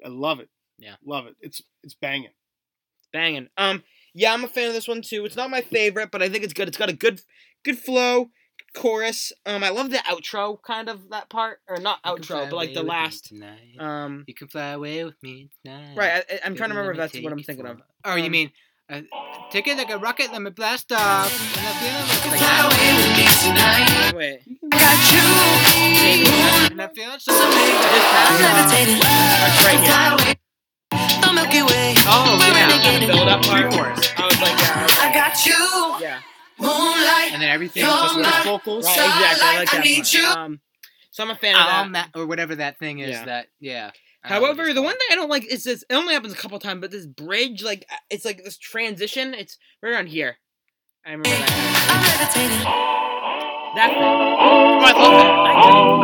I love it. Yeah. love it. It's it's banging. banging. Um, yeah, I'm a fan of this one too. It's not my favorite, but I think it's good. It's got a good, good flow, chorus. Um, I love the outro, kind of that part, or not outro, but like the last. Um, You can fly away with me tonight. right. I, Baby, trying to remember if that's what I'm thinking of. Oh, you Um, mean uh, take it like a rocket, let me blast off. And I feel like Fly that. away with me tonight. Wait. I got you. And I feel so I'm levitating. That's right here. The Milky Way. Oh, yeah. renegading. Build up part. I was like, yeah. I got you. Yeah. Moonlight. And then everything You're just with the vocals. Right. Exactly. I like Starlight, I that need part. you. Um, So I'm a fan of that. Um, that or whatever that thing is. Yeah. That yeah. I don't know what However, the one thing I don't like is this. It only happens a couple times, but this bridge, like uh, it's like this transition. It's right around here. I remember that. That thing. Oh, I love that.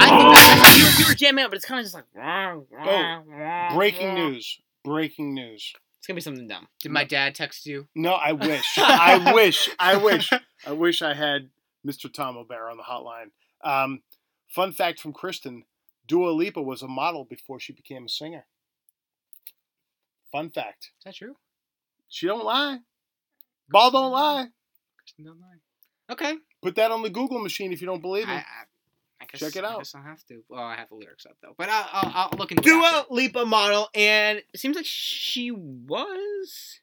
I, think that's you, you were jamming out, but it's kind of just like. Oh, Breaking news. Breaking news. It's gonna be something dumb. Did my dad text you? No, I wish. I wish. I wish. I wish I had Mr. Tom O'Bear on the hotline. Um, fun fact from Kristen: Dua Lipa was a model before she became a singer. Fun fact. Is that true? She don't lie. Ball don't lie. Kristen don't lie. Okay. Put that on the Google machine if you don't believe me. I, I guess, Check it out. I out. guess I'll have to. Well, I have the lyrics up though, but I'll, I'll, I'll look into it. Dua after. Lipa model, and it seems like she was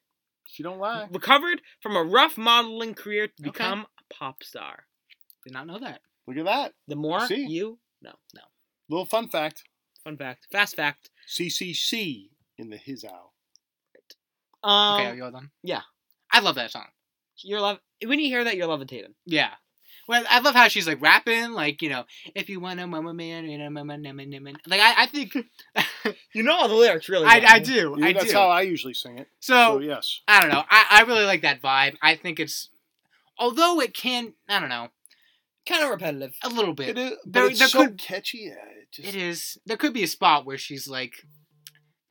She don't lie. recovered from a rough modeling career to Okay. become a pop star. Did not know that. Look at that. The more See? you know, no. Little fun fact. Fun fact, fast fact. CCC in the his owl. Um, Okay, are you all done? yeah. I love that song. you're love when you hear that, you're levitating. Yeah. Well, I love how she's like rapping, like you know, if you want a mama man, you know, mama, mama, mama. like I, I think, You know all the lyrics, really. I, well. I do, Yeah, I that's do. how I usually sing it. so So yes. I don't know. I, I really like that vibe. I think it's, although it can, I don't know, kind of repetitive. a little bit. It is, but There- it's there so could- catchy. Yeah, it just, It is. There could be a spot where she's like,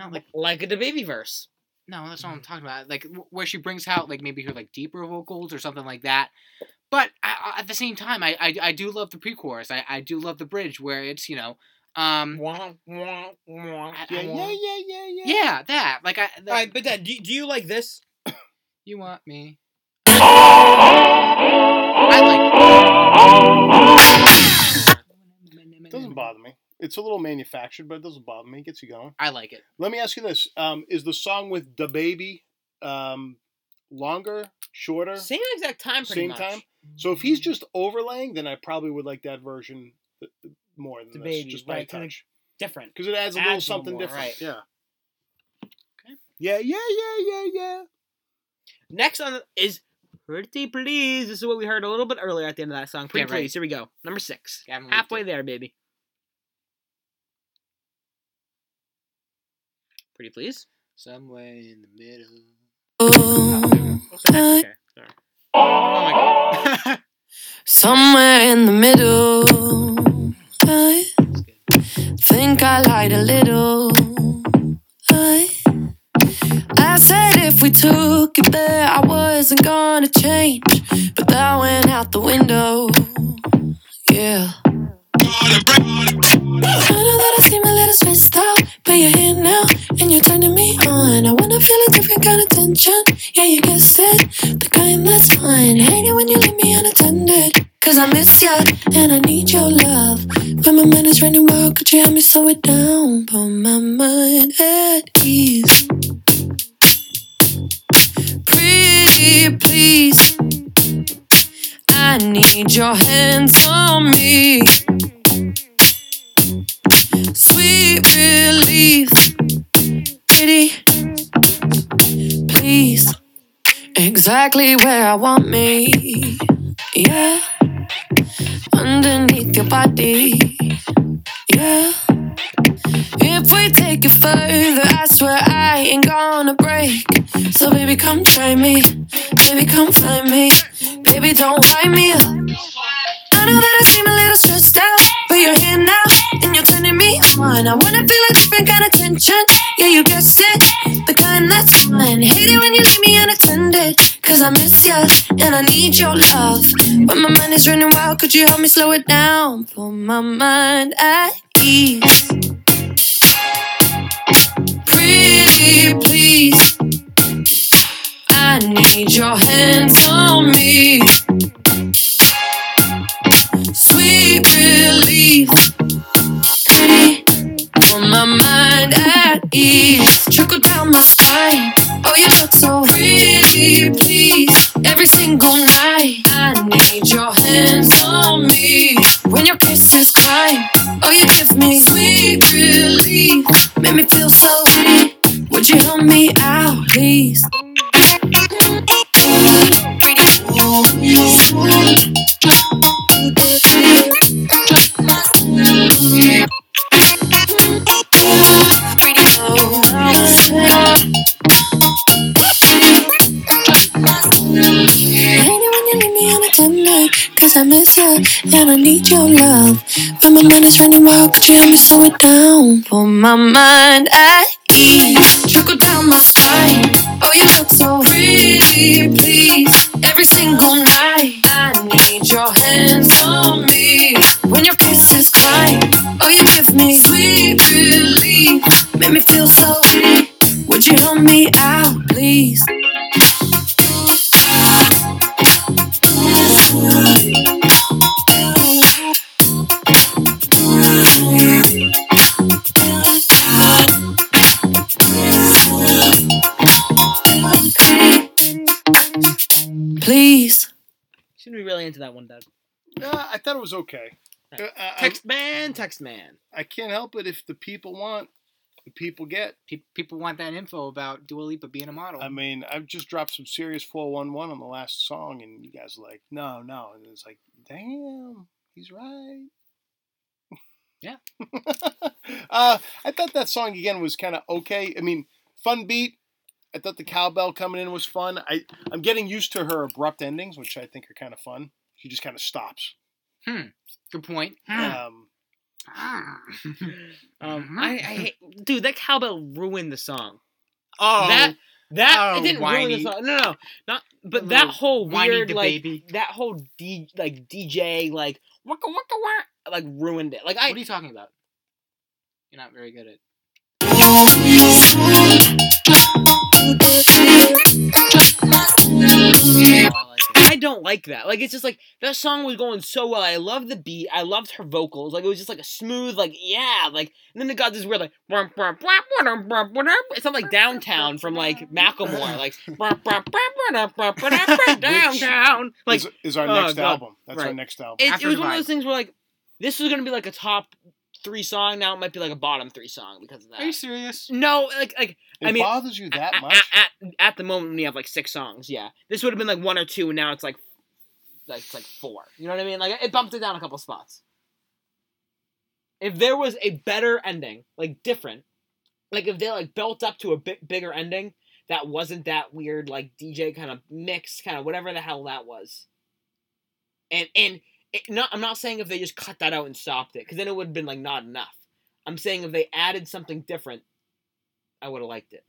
not like Like the baby verse. no, that's not Mm-hmm. what I'm talking about. Like where she brings out like maybe her like deeper vocals or something like that. But I, I- at the same time, I, I I do love the pre-chorus. I, I do love the bridge where it's you know, um, Wah, wah, wah. I- Yeah, yeah, yeah, yeah, yeah. yeah, that like I. The, All right, but then, do, do you like this? you want me? I like. It doesn't bother me. It's a little manufactured, but it doesn't bother me. It gets you going. I like it. Let me ask you this: um, Is the song with the baby um, longer, shorter, Same exact time, pretty same much. time? So if he's just overlaying, then I probably would like that version th- th- more than The this, baby, just by right, kinda touch, Different. because it adds a little adds little something more, different. right. Yeah. Okay. Yeah, yeah, yeah, yeah, yeah. Next on is Pretty Please. This is what we heard a little bit earlier at the end of that song. Pretty Yeah, right. Please. Here we go. Number six. Gavin Halfway did. there, baby. Pretty Please. Somewhere in the middle. Ooh, Okay. okay. Sorry. Oh my god. somewhere in the middle. I think I lied a little. I, I said if we took it there, I wasn't gonna change. But that went out the window. Yeah. I know that I seem a little stressed out, but you're here now and you're turning me on. I wanna feel a different kind of tension. Yeah, you guessed it, the kind that's fine. Hate it when you leave me unattended. Cause I miss ya and I need your love. When my mind is running wild, could you help me slow it down? Put my mind at ease. Pretty please. I need your hands on me. Sweet relief. Pretty please. Exactly where I want me. Yeah. Underneath your body. Yeah. If we take it further, I swear I ain't gonna break. So baby, come try me. Baby, come find me. Baby, don't wind me up. I know that I seem a little stressed out, but you're here now and you're turning me on. I wanna feel a different kind of tension. Yeah, you guessed it, the kind that's fine. Hate it when you leave me unattended, cause I miss ya and I need your love. When my mind is running wild, could you help me slow it down? Put my mind at ease. Pretty please. I need your hands on me. Ease. Trickle down my spine. Oh, you look so pretty, please. Every single night. I need your hands on me. When your kisses climb. Oh, you give me sweet relief. Make me feel so sweet. Would you help me out, please? I miss her, and I need your love. When my mind is running wild, could you help me slow it down? Put my mind at ease, trickle down my spine. Oh, you look so pretty, please. Every single night, I need your hands on me. When your kisses climb, oh, you give me sweet relief. Make me feel so free. Would you help me out, please? Please. Shouldn't be really into that one, Doug. Yeah, I thought it was okay. Uh, I, I- Text man, text man. I can't help it if the people want, the people get. Pe- people want that info about Dua Lipa being a model. I mean, I've just dropped some serious 411 on the last song, and you guys are like, no, no. And it's like, damn, he's right. Yeah. uh, I thought that song, again, was kind of okay. I mean, fun beat. I thought the cowbell coming in was fun. I, I'm getting used to her abrupt endings, which I think are kind of fun. She just kind of stops. Hmm. Good point. Um, Um, I, I hate, dude, that cowbell ruined the song. oh, that that oh, it didn't whiny. ruin the song. No, no, not. But that whole weird like baby. that whole D like DJ like waka waka waka like ruined it. Like I what are you talking about? You're not very good at. I like it. I don't like that. Like it's just like that song was going so well. I loved the beat. I loved her vocals. Like it was just like a smooth, like yeah, like and then it got this weird like "Brum, brum, brum, brum, brum, brum." it sounded like downtown from like Macklemore, like "Brum, brum, brum, brum, brum, brum, brum, downtown. Like is, is our oh, next God. album. That's our next album. it, it was one of those things where like this was gonna be like a top three song. Now it might be like a bottom three song because of that. Are you serious? No, like like it I mean, it bothers you that at, much? At, at, at the moment when you have like six songs, yeah, this would have been like one or two, and now it's like like it's like four. You know what I mean? Like it bumped it down a couple spots. If there was a better ending, like different, like if they like built up to a bit bigger ending that wasn't that weird like DJ kind of mix, kind of whatever the hell that was. And and it, not, I'm not saying if they just cut that out and stopped it, because then it would have been like not enough. I'm saying if they added something different, I would have liked it.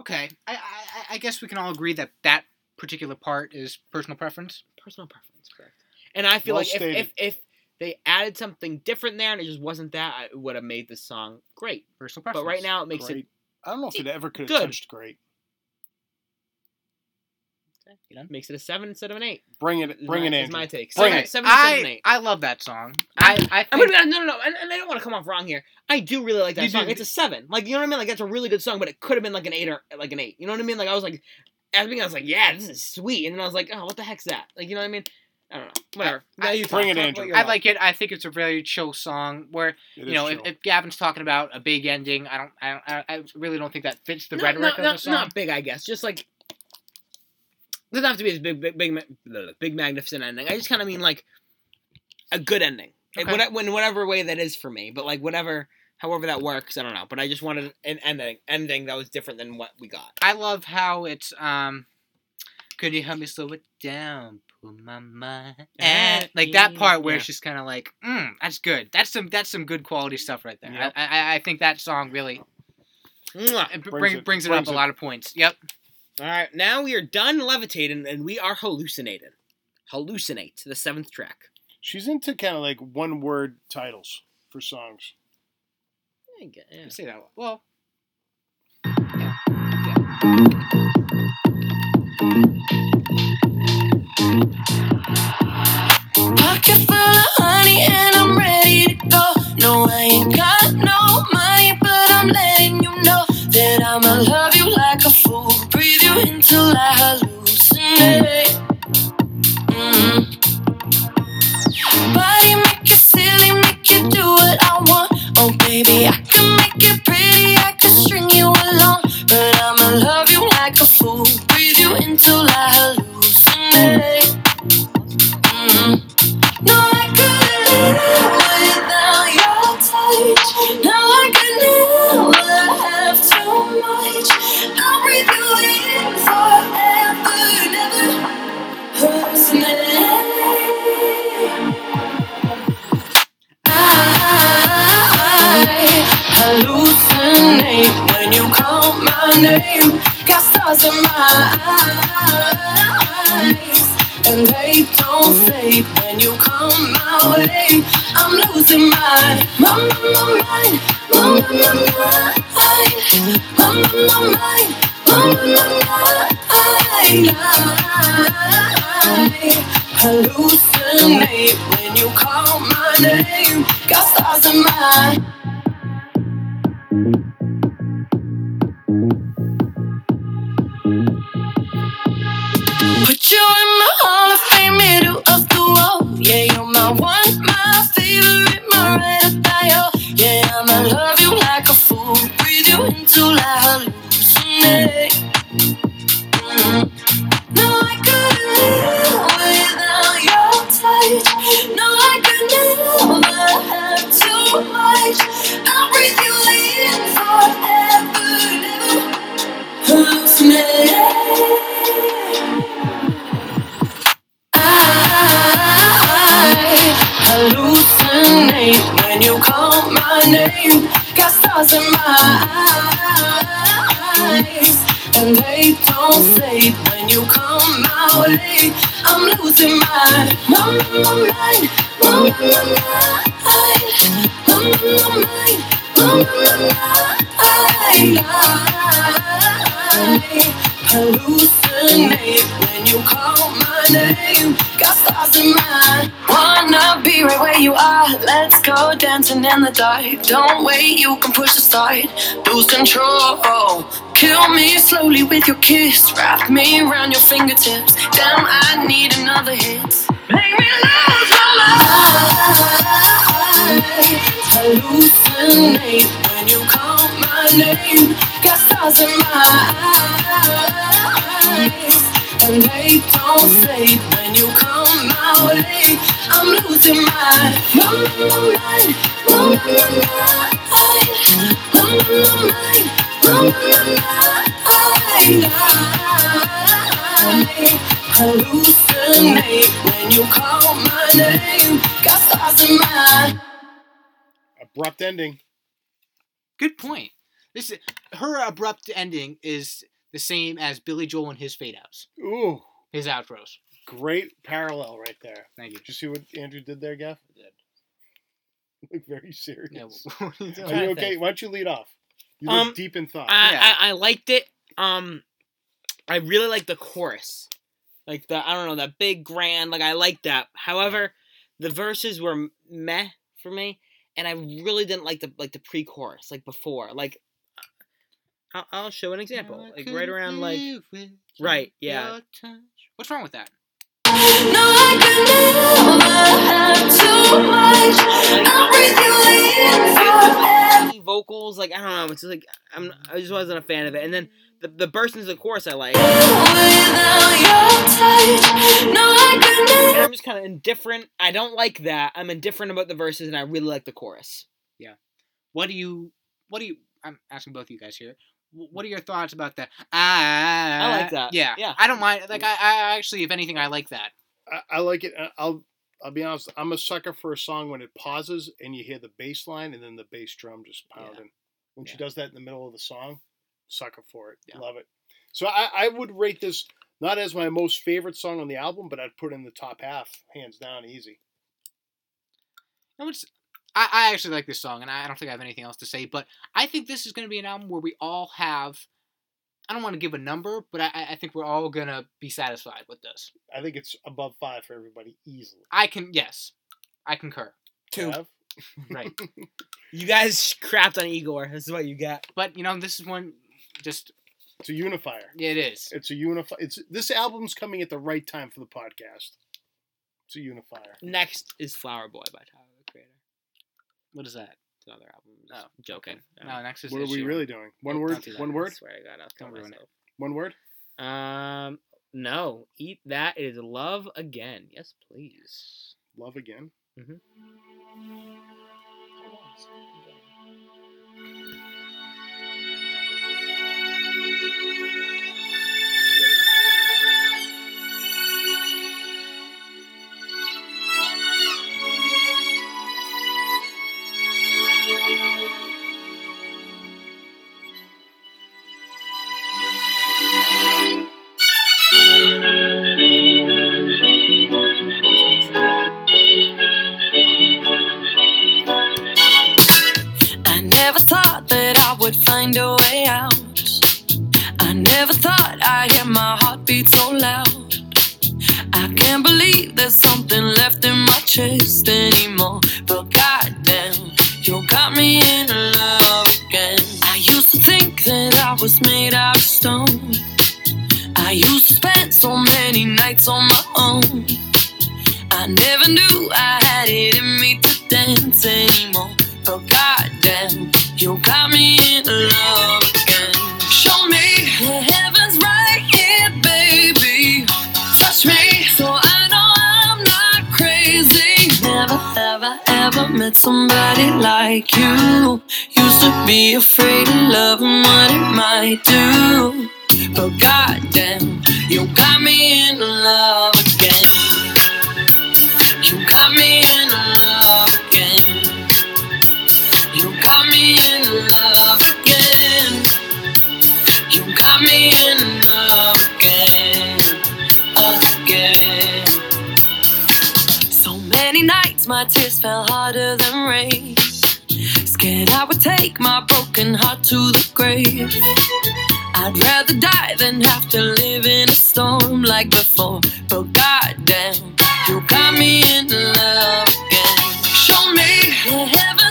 Okay, I, I I guess we can all agree that that particular part is personal preference. personal preference, correct. And I feel Well like if, if if they added something different there and it just wasn't that, I- it would have made this song great. Personal preference. But right now, it makes great. I don't know if it ever could have Good. touched great. It you know makes it a seven instead of an eight. Bring it, Is bring my, it is in. my take. Bring seven, it. seven instead of an I eight. I love that song. I I I'm think, gonna no no no, and, and I don't want to come off wrong here. I do really like that You song. do. It's a seven. Like you know what I mean? Like that's a really good song, but it could have been like an eight or like an eight. You know what I mean? Like I was like, at the beginning I was like, yeah, this is sweet, and then I was like, oh, what the heck's that? Like you know what I mean? I don't know. Whatever. I- Now you Bring talk. it, Andrew. I like it. I think it's a very chill song where It you know if, if Gavin's talking about a big ending, I don't I don't, I, I really don't think that fits the No, rhetoric no, of the song. Not big, I guess. Just like doesn't have to be this big, big, big, ma- blah, blah, big magnificent ending. I just kind of mean like a good ending, Like, Okay. what, in whatever way that is for me. But like whatever, however that works, I don't know. But I just wanted an ending, ending that was different than what we got. I love how it's um. Could you help me slow it down? Put my mind and like that part where Yeah. it's just kind of like, mm, that's good. That's some that's some good quality stuff right there. Yep. I, I I think that song really Mwah. it Brings brings, it- brings it brings up it. a lot of points. Yep. All right, now we are done levitating and we are hallucinating. Hallucinate, the seventh track. She's into kind of like one word titles for songs. I get- yeah. Say that well. Pocket full of honey and I'm ready to go. No, I ain't got no money, but I'm letting you know that I'ma love you like a fool. Breathe you until I hallucinate. Mm. Body make it silly, make you do what I want. Oh, baby, I can make it pretty, I can string you along. But I'ma love you like a fool. Breathe you until I hallucinate. Mm. No, name. When you call my name, got stars in my eyes. And they don't fade when you come my way. I'm losing my, my, my, my mind. My, mind. My, mind. My, my, my, mind. Hallucinate when you call my name. Got stars in my My, my, my mind, my, my, my mind, my, my, my mind, my, my, mind. Hallucinate when you call my name. Got stars in mind. You are. Let's go dancing in the dark. Don't wait, you can push the start. Lose control. Kill me slowly with your kiss. Wrap me around your fingertips. Damn, I need another hit. Make me lose my mind. Hallucinate when you call my name. Got stars in my eyes, and they don't fade when you come. I'm losing my my my mind, my my my mind, my my my mind. Hallucinate when you call my name. Got stars in my Abrupt ending. Good point. This is, her abrupt ending is the same as Billy Joel and his fade outs, Ooh, his outros. Great parallel right there. Thank you. Did you see what Andrew did there, Gaff? Look very serious. Yeah, what are you doing? Are you okay? think. Why don't you lead off? You Um, look deep in thought. I, Yeah. I I liked it. Um, I really like the chorus, like the I don't know that big grand. Like I like that. However, the verses were meh for me, and I really didn't like the like the pre-chorus like before. Like I'll, I'll show an example. Like right around like right, yeah. What's wrong with that? No, I could never have too much. I'll breathe you in forever. vocals. Like I don't know. It's just like I'm. I just wasn't a fan of it. And then the the burst into the chorus I like. No, I could And never. I'm just kind of indifferent. I don't like that. I'm indifferent about the verses, and I really like the chorus. Yeah what do you? What do you? I'm asking both of you guys here. Wh- What are your thoughts about that? Ah, I like that. Yeah, Yeah. I don't mind. Like, I, I actually, if anything, I like that. I, I like it. I- I'll I'll be honest. I'm a sucker for a song when it pauses and you hear the bass line and then the bass drum just pounding. When she does that in the middle of the song, sucker for it. Yeah. Love it. So I, I would rate this not as my most favorite song on the album, but I'd put it in the top half, hands down, easy. No, it's, I, I actually like this song, and I don't think I have anything else to say. But I think this is going to be an album where we all have. I don't want to give a number, but I, I- I think we're all gonna be satisfied with this. I think it's above five for everybody easily. I can, yes, I concur. Two. Have? Right, You guys crapped on Igor. This is what you got. but you know, this is one. Just It's a unifier. yeah, it is. It's a unify. It's this album's coming at the right time for the podcast. It's a unifier. Next is Flower Boy by Tyler the Creator. What is that? It's another album. No, just oh, joking. Okay. No, next is. What are we really doing? One word. Do one word. I swear to God, I'll Don't ruin myself. It. One word. Um, no. Eat that is love again. Yes, please. Love again. Mm-hmm. Find a way out. I never thought I'd hear my heartbeat so loud. I can't believe there's something left in my chest anymore. But goddamn, you got me in love again. I used to think that I was made out of stone. I used to spend so many nights on my own. I never knew I had it in me to dance anymore. But goddamn, you got me in love again. Show me the heavens right here, baby. Touch me so I know I'm not crazy. Never, ever, ever met somebody like you. Used to be afraid of love and what it might do. But goddamn, you got me in love again. You got me in love got me in love again, again. So many nights my tears fell harder than rain. Scared I would take my broken heart to the grave. I'd rather die than have to live in a storm like before. But goddamn, you got me in love again. Show me the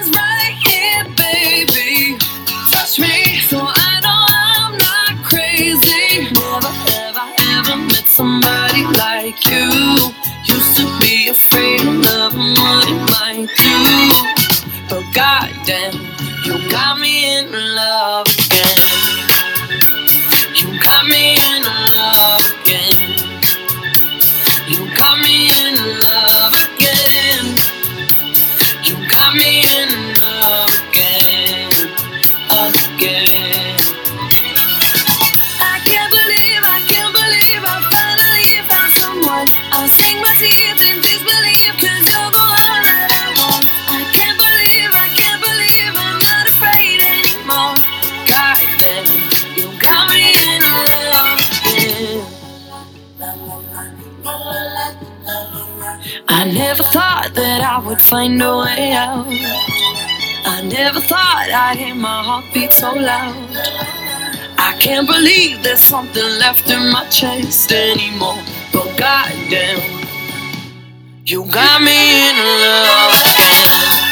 I would find a way out. I never thought I'd hear my heartbeat so loud. I can't believe there's something left in my chest anymore. But goddamn, you got me in love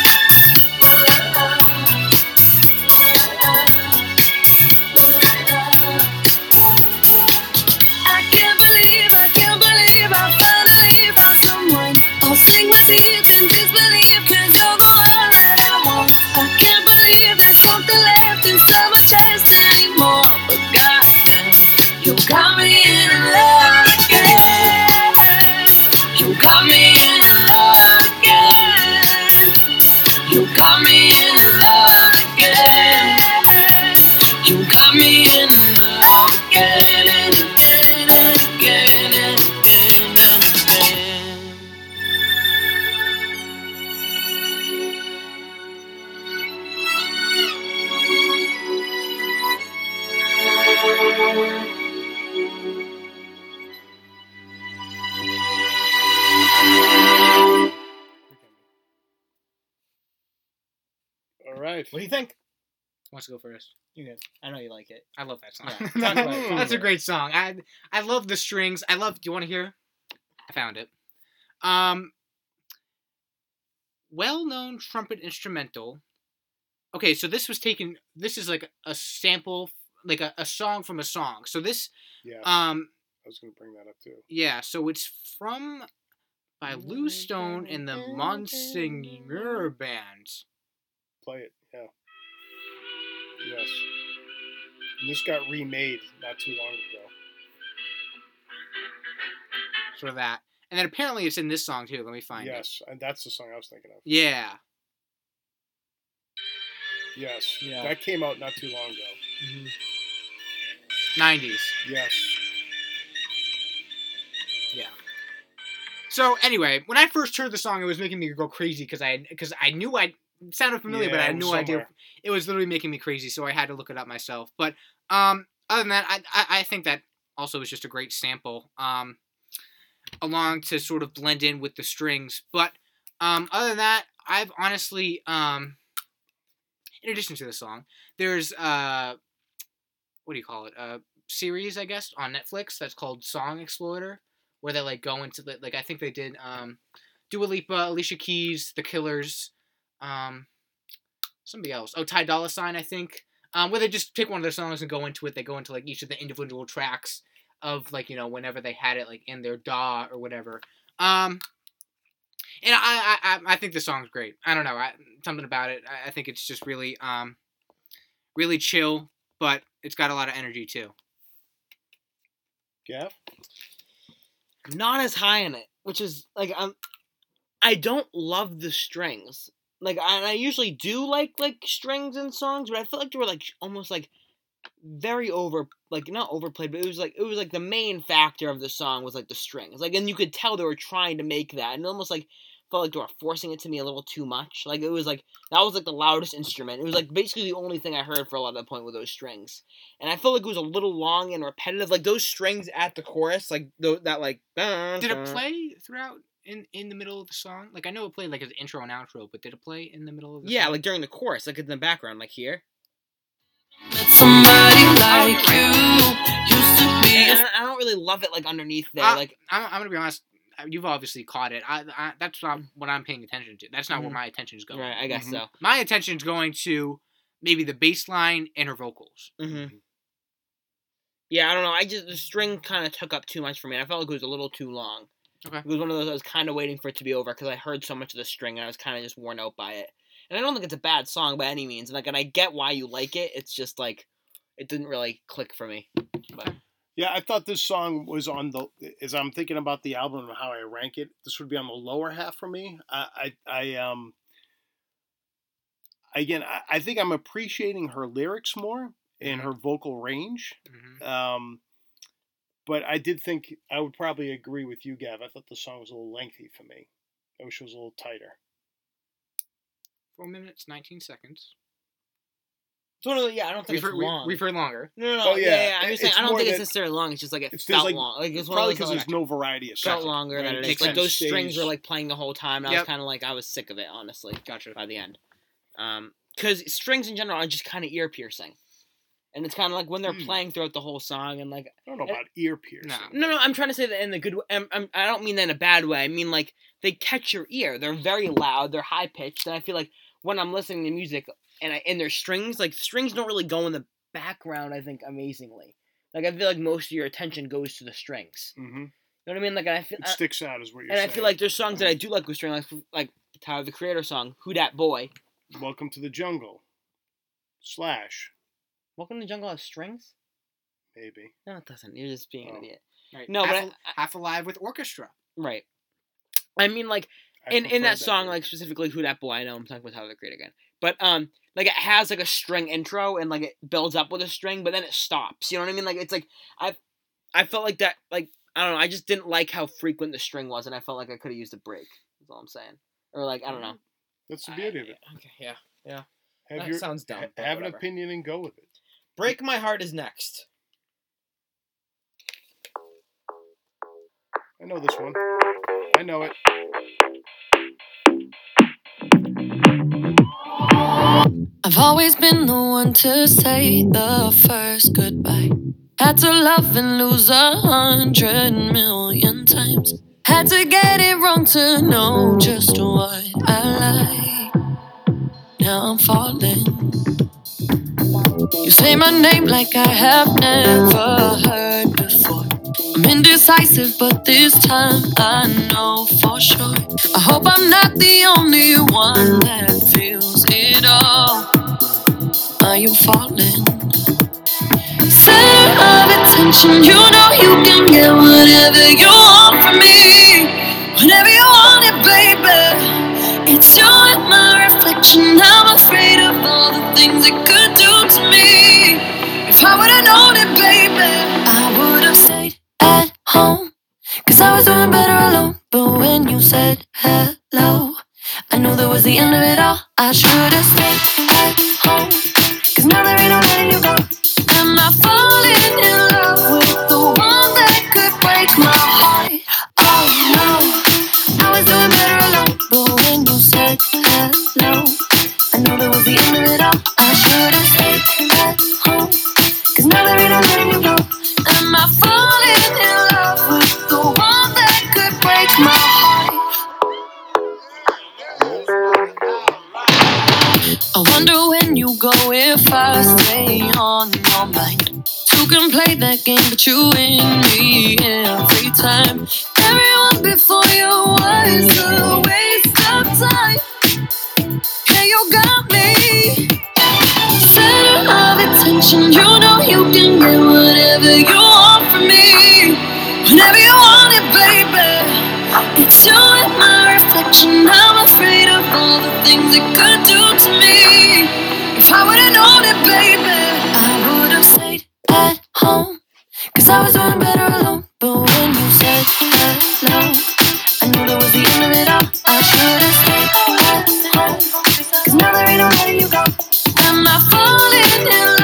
What do you think? Who wants to go first? You good? I know you like it. I love that song. Yeah, it, That's a great song. I I love the strings. I love. Do you want to hear? I found it. Um, well-known trumpet instrumental. Okay, so this was taken. This is like a sample, like a, a song from a song. So this, Yeah, um, I was going to bring that up too. yeah. So it's from by Lew Stone and the Monseigneur Band. Play it. Yeah. Yes. And this got remade not too long ago. For that, and then apparently it's in this song too. Let me find it. Yes, and that's the song I was thinking of. Yeah. Yes. Yeah. That came out not too long ago. Mm-hmm. 90s. Yes. Yeah. So anyway, when I first heard the song, it was making me go crazy because I because I knew I it sounded familiar, but I had no was idea. It was literally making me crazy, so I had to look it up myself. But um, other than that, I, I I think that also was just a great sample. Um, along to sort of blend in with the strings. But um, other than that, I've honestly um in addition to the song, there's uh, what do you call it? A series, I guess, on Netflix that's called Song Exploder, where they like go into the like I think they did um, Dua Lipa, Alicia Keys, The Killers, um, somebody else. Oh, Ty Dolla Sign, I think. Um, where they just pick one of their songs and go into it. They go into like each of the individual tracks of like you know whenever they had it like in their DAW or whatever. Um, and I, I, I- I think the song's great. I don't know, I, something about it. I, I think it's just really, um, really chill, but it's got a lot of energy too. Yeah. not as high in it, which is like I'm. I don't love the strings. Like I, I usually do like like strings and songs, but I felt like they were like almost like very over like not overplayed, but it was like it was like the main factor of the song was like the strings. Like and you could tell they were trying to make that, and almost like felt like they were forcing it to me a little too much. Like it was like that was like the loudest instrument. It was like basically the only thing I heard for a lot of the point with those strings, and I felt like it was a little long and repetitive. Like those strings at the chorus, like tho- that like. Did it play throughout in in the middle of the song? Like I know it played like as intro and outro, but did it play in the middle of the Yeah, song? like during the chorus, like in the background, like here. Met somebody like you. Used to be And a I, I don't really love it like underneath there. Uh, like I'm, I'm gonna be honest. uh, You've obviously caught it. I, I that's not what I'm paying attention to. That's not where Mhm. my is going. right, I guess Mhm. so. My attention is going to maybe the bass line and her vocals. hmm Yeah, I don't know. I just the string kind of took up too much for me. I felt like it was a little too long. Okay. It was one of those I was kind of waiting for it to be over because I heard so much of the string and I was kind of just worn out by it. And I don't think it's a bad song by any means. And like, and I get why you like it. It's just like it didn't really click for me. But Yeah, I thought this song was on the. As I'm thinking about the album and how I rank it, this would be on the lower half for me. I, I, I um. Again, I, I think I'm appreciating her lyrics more and her vocal range. hmm Um, but I did think I would probably agree with you, Gav. I thought the song was a little lengthy for me. I wish it was a little tighter. Four minutes, nineteen seconds. it's one of the, yeah, I don't think We've heard, it's long. we, have heard longer. no, no, no. Oh, yeah, yeah. yeah. I'm just saying, I don't more think it's necessarily long. It's just like it It's- felt like- long. Like it's one Probably of those because there's no variety of felt songs. longer than it It's Like those of strings were like playing the whole time. And I was kind of like I was sick of it, honestly. Gotcha. by the end. Um, because strings in general are just kind of ear piercing, and it's kind of like when they're Hmm. playing throughout the whole song, and like I don't know eh, about ear piercing. No. no, no, I'm trying to say that in the good. way. I'm, um, I'm, um, I don't mean that in a bad way. I mean like they catch your ear. They're very loud. They're high pitched, and I feel like when I'm listening to music and I and their strings, like strings don't really go in the background. I think amazingly. Like I feel like most of your attention goes to the strings. hmm You know what I mean? Like I feel. It uh, sticks out, is what you're and I feel like there's songs that I mm-hmm. do like with string, like like Tyler the Creator song, "Who Dat Boy." Welcome to the Jungle. Slash, Welcome to the Jungle has strings. maybe. No, it doesn't. You're just being an Oh. idiot. Right. No, half, but Al- half alive with orchestra. Right. I mean, like I in in prefer that song, version. like specifically "Who That Boy." I know I'm talking about Tyler the Creator again, but um, like it has like a string intro and like it builds up with a string, but then it stops. You know what I mean? Like it's like I, I felt like that. Like I don't know. I just didn't like how frequent the string was, and I felt like I could have used a break. That's all I'm saying. Or like I don't know. That's the beauty of it. Okay, yeah. Have that your sounds dumb. ha- but have an opinion and go with it. Break My Heart is next. I know this one. I know it. I've always been the one to say the first goodbye. Had to love and lose a hundred million times. Had to get it wrong to know just what I like. Now I'm falling. You say my name like I have never heard before. I'm indecisive, but this time I know for sure. I hope I'm not the only one that feels it all. Are you falling? Center of attention, you know you can get whatever you want from me. Whenever you want it, baby. It's you and my I'm afraid of all the things it could do to me. If I would've known it, baby, I would've stayed at home. Cause I was doing better alone. But when you said hello, I knew that was the end of it all. I should've stayed at home. Cause now there ain't no letting you go. Am I falling in love I wonder when you go if I stay on your mind. Two can play that game, but you and me every time. Everyone before you was a waste of time. Yeah, you got me. Center of attention, you know you can get whatever you want from me. Whenever you want it, baby. It's your and. I'm afraid of all the things it could do to me. If I would've known it, baby, I would've stayed at home. Cause I was doing better alone. But when you said hello, I knew that was the end of it all. I should've stayed at home. Cause now there ain't no letting you go. Am I falling in love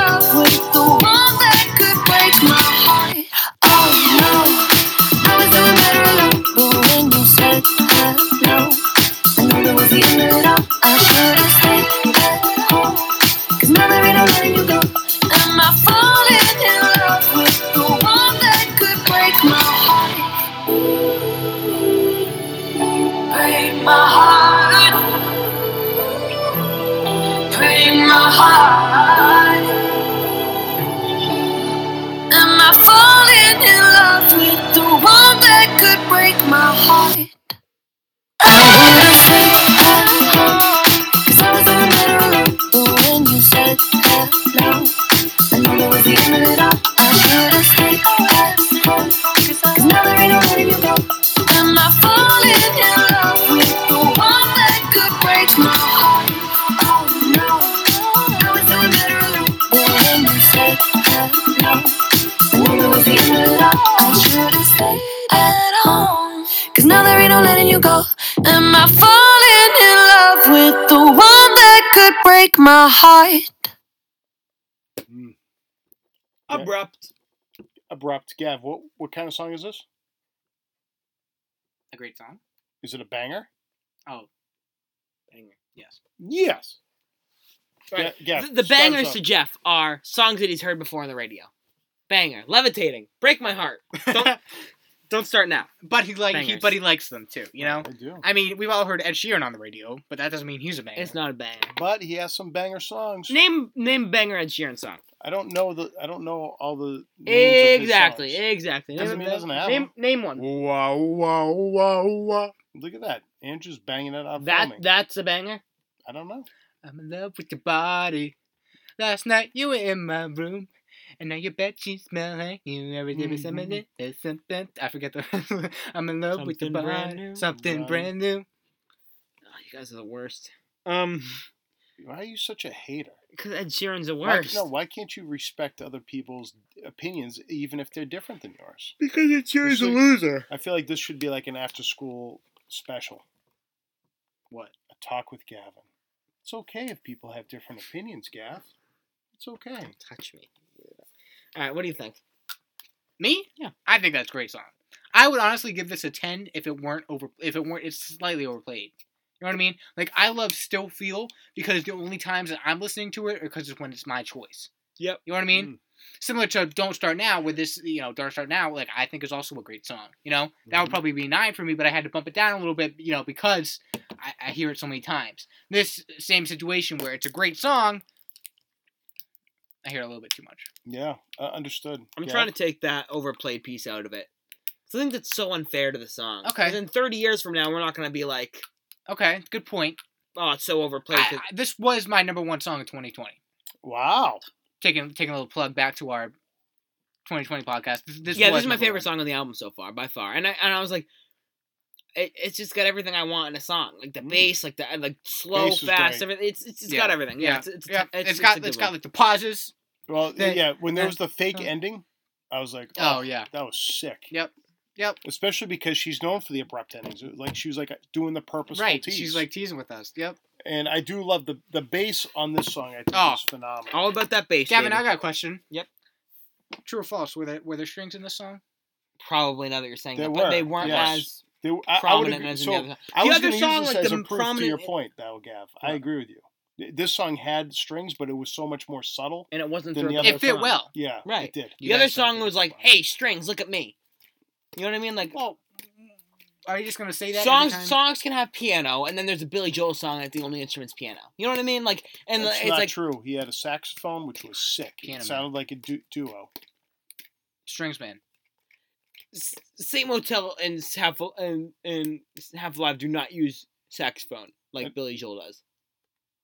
my heart? Mm. Abrupt. Abrupt. Gav, what what kind of song is this? A great song. Is it a banger? Oh, banger. Yes. Yes. Right. Ga- Gav, The, the bangers to Jeff are songs that he's heard before on the radio. Banger, levitating, break my heart. Don't don't start now. But he like he, but he likes them too. You know. I do. I mean, we've all heard Ed Sheeran on the radio, but that doesn't mean he's a banger. It's not a banger. But he has some banger songs. Name name banger Ed Sheeran song. I don't know the. I don't know all the. names of his Exactly, songs. exactly. Doesn't name, mean he doesn't have name, them. name one. Wow! Wow! Wow! Wow! Look at that. Andrew's banging it out. That filming. that's a banger. I don't know. I'm in love with your body. Last night you were in my room, and now your bed sheets smell like you. Every day was something, there's something. I forget the. I'm in love with Something brand body. new. Something brand new. Oh, you guys are the worst. Um, Why are you such a hater? because Ed Sheeran's the Why, worst. no, why can't you respect other people's opinions, even if they're different than yours? because Ed Sheeran's a loser. I feel like this should be like an after-school special. What? A talk with Gavin. It's okay if people have different opinions, Gav. It's okay. Touch me. All right, what do you think? Me? Yeah. I think that's a great song. I would honestly give this a ten if it weren't over. If it weren't, it's slightly overplayed. You know what I mean? Like I love Still Feel because the only times that I'm listening to it are because it's when it's my choice. Yep. You know what I mean? Mm. Similar to Don't Start Now, where this, you know, Don't Start Now, like I think is also a great song. You know, that would Mhm. probably be nine for me, but I had to bump it down a little bit, you know, because I, I hear it so many times. This same situation where it's a great song, I hear a little bit too much. Yeah, uh, understood. I'm Gav? trying to take that overplayed piece out of it. 'Cause I think that's so unfair to the song. Okay. 'Cause in 30 years from now, we're not gonna be like, Okay, good point. oh, it's so overplayed. I, 'cause- I- this was my number one song of 2020. Wow. Taking taking a little plug back to our 2020 podcast. This, this yeah, was this is my favorite one. song on the album so far, by far. And I and I was like, it, it's just got everything I want in a song, like the Mm. bass, like the like slow, Bass fast, great. everything. It's it's, it's Yeah. got everything. Yeah, Yeah, it's, it's, yeah. it's, it's got a it's good got like the pauses. Well, The- yeah, when there uh, was the fake uh, ending, I was like, Oh oh, yeah, that was sick. Yep. Yep. Especially because she's known for the abrupt endings. Like she was like doing the purposeful right. tease. She's like teasing with us. Yep. and I do love the the bass on this song. I think Oh. is phenomenal. All about that bass. Gavin, baby. I got a question. Yep. True or false? Were there were there strings in this song? Probably now that you're saying There that, but they were, weren't yes. as They- I, I would prominent agree. as So the other. song. I The other song, like the a proof to your point, though, Gav. I agree with you. This song had strings, but it was so much more subtle. and it wasn't Then through the a other It fit song. well. Yeah, Right. it did. You The other song was like, "Hey, strings, look at me." You know what I mean? Like Well, are you just gonna say that? every songs time? songs can have piano, and then there's a Billy Joel song that the only instrument's piano. You know what I mean? Like, and That's it's not like true. He had a saxophone, which was sick. Piano it Man. sounded like a du- duo. strings band. S- Saint Motel and Half and and Half Alive do not use saxophone like Billy Joel does.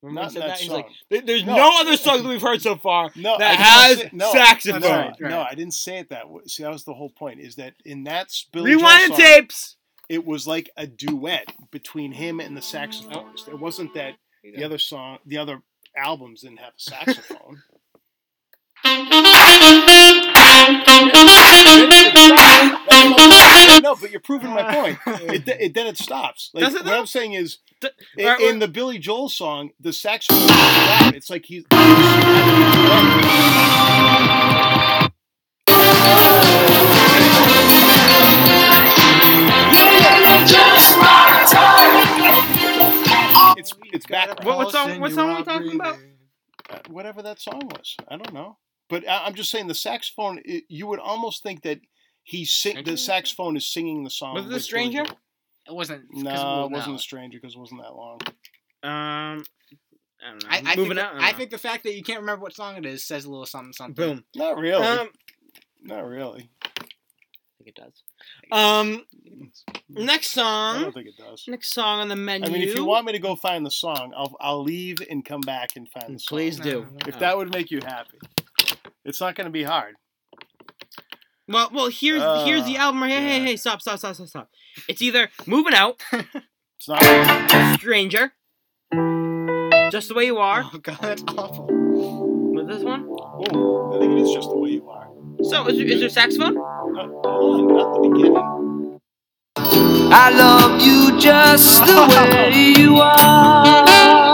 Remember Not he said that He's song. like, there's No. no. other song that we've heard so far No, that has say- no, saxophone. No, right, right. no, I didn't say it that way. See, that was the whole point. Is that in that s- Billy Joel Rewind the song, tapes. it was like a duet between him and the saxophonist. It wasn't that the other song, the other albums didn't have a saxophone. no, but you're proving my point. It, it, then it stops. Like, Does it what though? I'm saying is, D- in, in the Billy Joel song, the saxophone is loud. It's like he's. It's it's back. What- what song- what song are we talking about? uh, whatever that song was. I don't know, but I, I'm just saying the saxophone. It, you would almost think that he's sing, the saxophone is singing the song. Was it The with Billy Stranger? Joel. It wasn't. 'cause- No, well, it wasn't no. a stranger because it wasn't that long. Um, I don't know. I, I, Moving think, on. I think the fact that you can't remember what song it is says a little something something. Boom. Not really. Um, Not really. I think it does. Um, next song. I don't think it does. Next song on the menu. I mean, if you want me to go find the song, I'll I'll leave and come back and find the song. please do. If that would make you happy, it's not going to be hard. Well, well, here's here's the Uh, album. right Hey, hey, yeah. hey! Stop, stop, stop, stop, stop. It's either moving out, It's not. stranger, just the way you are. Oh god, that's awful. With this one. Oh, I think it is just the way you are. So, is there, is there saxophone? Not, hold on, not the beginning. I love you just the way you I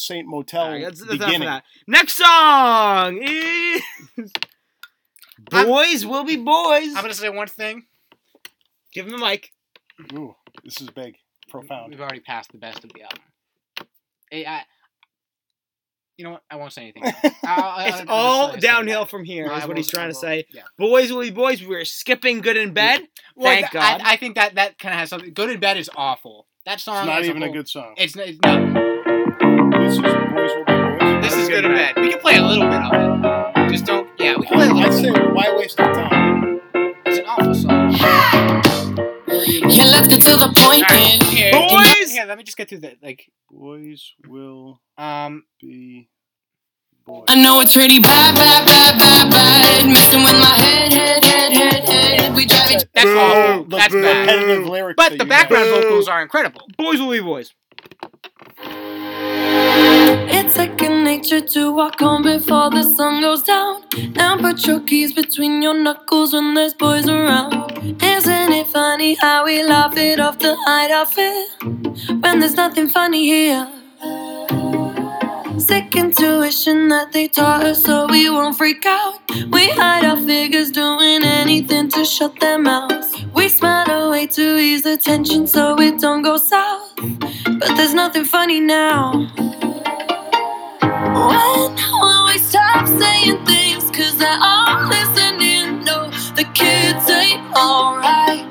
Saint Motel Alright, that's, that's beginning. that. Next song is "Boys Will Be Boys." I'm gonna say one thing. Give him the mic. Ooh, this is big, profound. We've already passed the best of the album. Hey, I, you know what? I won't say anything. I'll- I'll- It's I'll all downhill from here. No, Is I what he's trying to say. Yeah. Boys will be boys. We're skipping good in bed. Well, Thank th- I- God. I, think that that kind of has something. Good and bad is awful. That song. It's not even a whole- good song. It's, n- it's not. This is Boys Will Be Boys. This is good and bad. We can play a little bit of it. Just don't. Yeah, we can play a I'd little. say why waste our time? It's an awful song. Yeah, let's get to the point Alright, then. here, Boys! Here, let me just get through that. Like, Boys will um, be boys. I know it's really bad, bad, bad, bad, bad. Messing with my head, head, head, head, head. We drive it. that's Boo. awful. That's bad. But the background vocals are incredible. Boys will be boys. It's second nature to walk home before the sun goes down. Now put your keys between your knuckles when there's boys around. Isn't it funny how we laugh it off to hide our fear when there's nothing funny here? Sick intuition that they taught us so we won't freak out. We hide our figures doing anything to shut their mouths. We smile away to ease the tension so it don't go south. But there's nothing funny now. When will we stop saying things? Cause they're all listening. No, the kids ain't alright.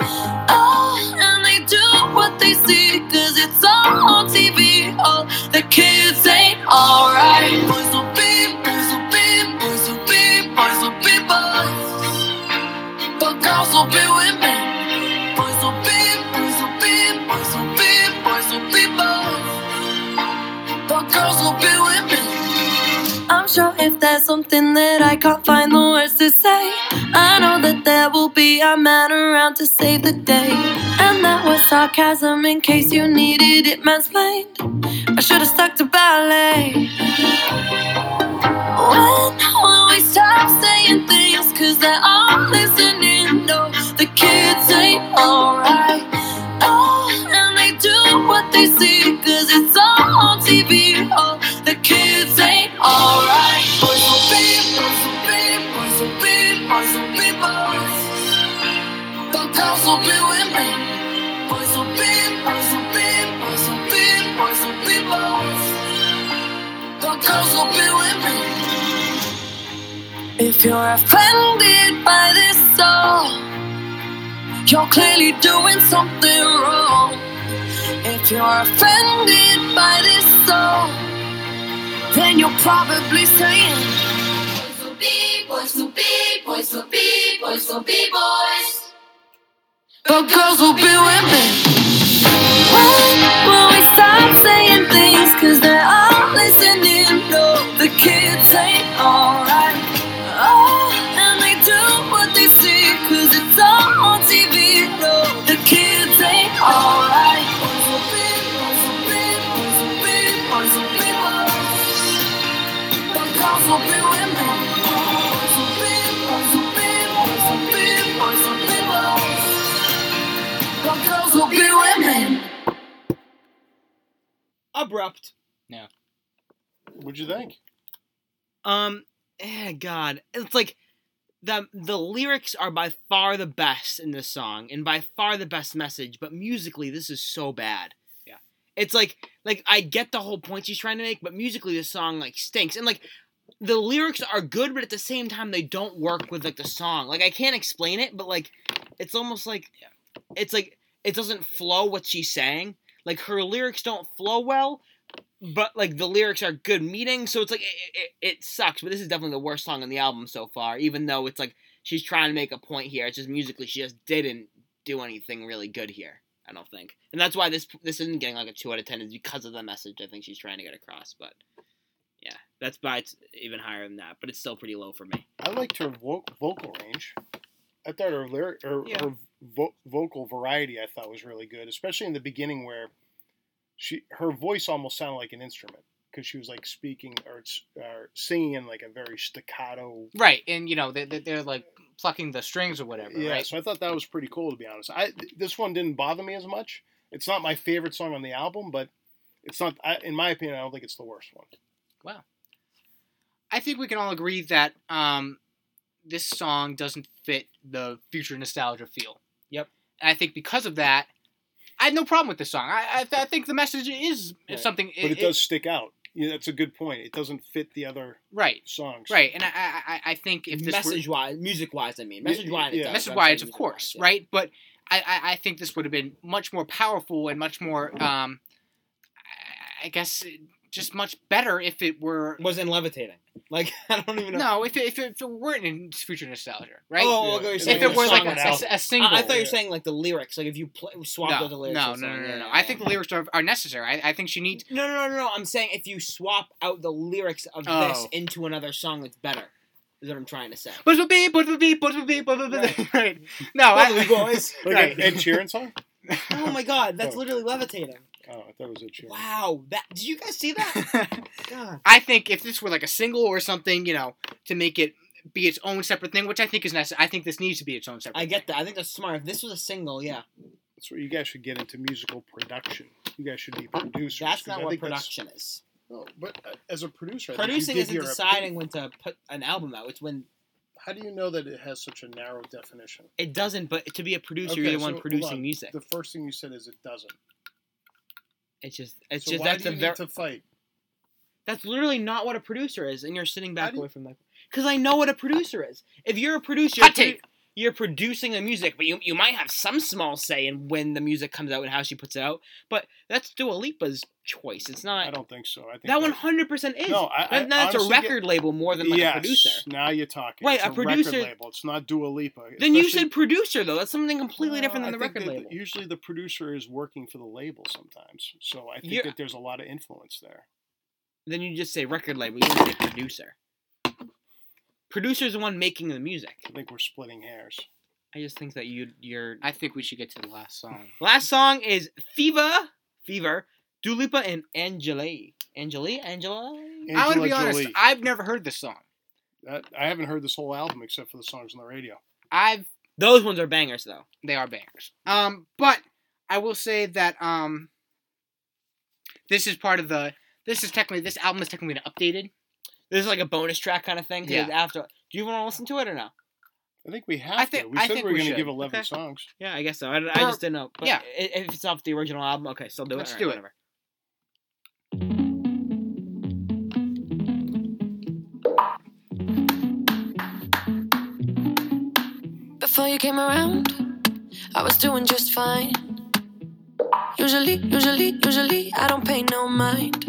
Oh, and they do what they see. Cause it's all on TV. Oh, the kids ain't alright. Boys will be, boys will be, boys will be, boys will be boys. But girls will be women. Boys will be, boys will be, boys will be, boys will be boys. But girls will be. I'm sure if there's something that I can't find the words to say, I know that there will be a man around to save the day. And that was sarcasm in case you needed it mansplained. I should have stuck to ballet. When will we stop saying things? Cause they're all listening. No, the kids ain't alright. Oh, and they do what they see. Cause it's all on TV. Oh, the If you're offended by this song, you're clearly doing something wrong. If you're offended by this song, then you're probably saying, Boys will be, boys will be, boys will be, boys will be boys. But girls will be women. When will we stop saying things? Cause Abrupt. Yeah. What'd you think? Um, eh, God, it's like the the lyrics are by far the best in this song, and by far the best message. But musically, this is so bad. Yeah. it's like like I get the whole point she's trying to make, but musically, the song like stinks, and like the lyrics are good, but at the same time, they don't work with like the song. Like I can't explain it, but like it's almost like it's like it doesn't flow what she's saying. Like her lyrics don't flow well, but like the lyrics are good meeting, so it's like it, it, it sucks. But this is definitely the worst song on the album so far. Even though it's like she's trying to make a point here, it's just musically she just didn't do anything really good here. I don't think, and that's why this this isn't getting like a two out of ten is because of the message I think she's trying to get across. But yeah, that's by it's even higher than that, but it's still pretty low for me. I liked her vo- vocal range. I thought her lyric or Yeah. her vo- vocal variety I thought was really good, especially in the beginning where she her voice almost sounded like an instrument because she was like speaking or, or singing in like a very staccato. Right, and you know they they- they're like plucking the strings or whatever. Yeah, right. so I thought that was pretty cool to be honest. I this one didn't bother me as much. It's not my favorite song on the album, but it's not. I, in my opinion, I don't think it's the worst one. Wow i think we can all agree that um, this song doesn't fit the future nostalgia feel. Yep. And I think because of that, I had no problem with this song. I I, th- I think the message is Right. something. But it, does stick out. Yeah, that's a good point. It doesn't fit the other right, songs. right, and I I, I- I think if this were, message wise, music wise, I mean, message wise, yeah. message wise, of course, right, but I, I I think this would have been much more powerful and much more um, I- I guess just much better if it were Wasn't levitating. Like I don't even know. no if it, if it, if it weren't in future nostalgia, right? Oh, Yeah. okay, you're If saying if the it was like a, a, a single. I, I thought you were saying like the lyrics, like if you play, swapped no, out the lyrics. no, no, no, no, no. yeah, I yeah. think the lyrics are, are necessary. I, I think she needs. No, no, no, no. I'm saying if you swap out the lyrics of oh. this Oh. into another song, it's better. Is what I'm trying to say. But will be, but will be, but will be, but will be. Right. Right. No, I, boys. Like Right. Ed Sheeran song? oh my god, that's Oh. literally levitating. Oh, I thought it was Ed Sheeran. Wow, that did you guys see that? God. I think if this were like a single or something, you know, to make it be its own separate thing, which I think is necessary. I think this needs to be its own separate. I thing. get that. I think that's smart. If this was a single, yeah, That's where you guys should get into musical production. You guys should be producers. That's not I what think production is. No, but uh, as a producer, I think you Producing give isn't your deciding when to put an album out. It's when How do you know that it has such a narrow definition? it doesn't. But to be a producer, Okay, you're the so one hold producing on. music. The first thing you said is it doesn't. It's just, it's so just why that's do a you very. need to fight? That's literally not what a producer is, and you're sitting back do you- away from that. Because I know what a producer is. If you're a producer, Hot take. You're producing the music, but you you might have some small say in when the music comes out and how she puts it out. But that's Dua Lipa's choice. It's not. I don't think so. I think That one hundred percent is. No, I- I That- that's a honestly get- record label more than like yes, a producer. now you're talking. Right, It's a producer- record label. It's not Dua Lipa. Then you said producer though. That's something completely different than the I think record label. Usually, the producer is working for the label sometimes. So I think You're- that there's a lot of influence there. Then you just say record label. You don't say producer. Producer's the one making the music. I think we're splitting hairs. I just think that you you're I think we should get to the last song. Last song is Fever, Fever, Dua Lipa and Angeli. Angeli? Angela? I would Angela be honest. I've never heard this song. That, I haven't heard this whole album except for the songs on the radio. I've Those ones are bangers though. they are bangers. Um, but I will say that um, this is part of the. This is technically this album is technically updated. This is like a bonus track kind of thing. Yeah. After, do you want to listen to it or no? I think we have I think- to. We I said think we were we going to give 11 Okay. songs. Yeah, I guess so. I, I just didn't know. But yeah. If it's off the original album, okay, still do it. Let's Alright, do it. Whatever. Before you came around, I was doing just fine. Usually, usually, usually, I don't pay no mind.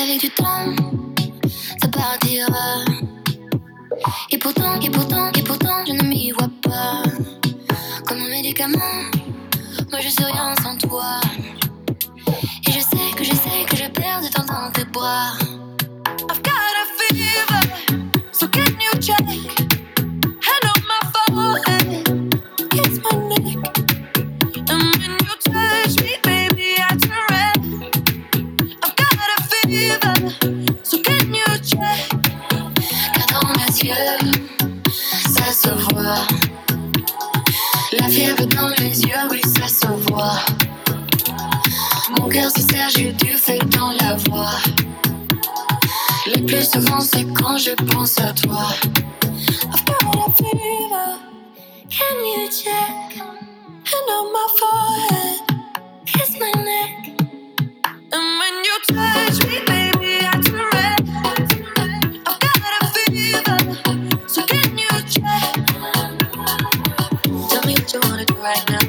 Qu'avec du temps, ça partira. Et pourtant, et pourtant, et pourtant, je ne m'y vois pas. Comme un médicament, moi je suis rien sans toi. Et je sais que je sais que je perds du temps dans tes bras. I've got a fever, so can you check? Dans les yeux, oui, ça se voit. Mon cœur se serre, j'ai du feu dans la voix. Le plus souvent, c'est quand je pense à toi. I've got a fever, Can you check? hand on my forehead. Kiss my neck. And when you touch me, baby, I turn red. I've got a fever, so can you check? Tell me what you wanna right now.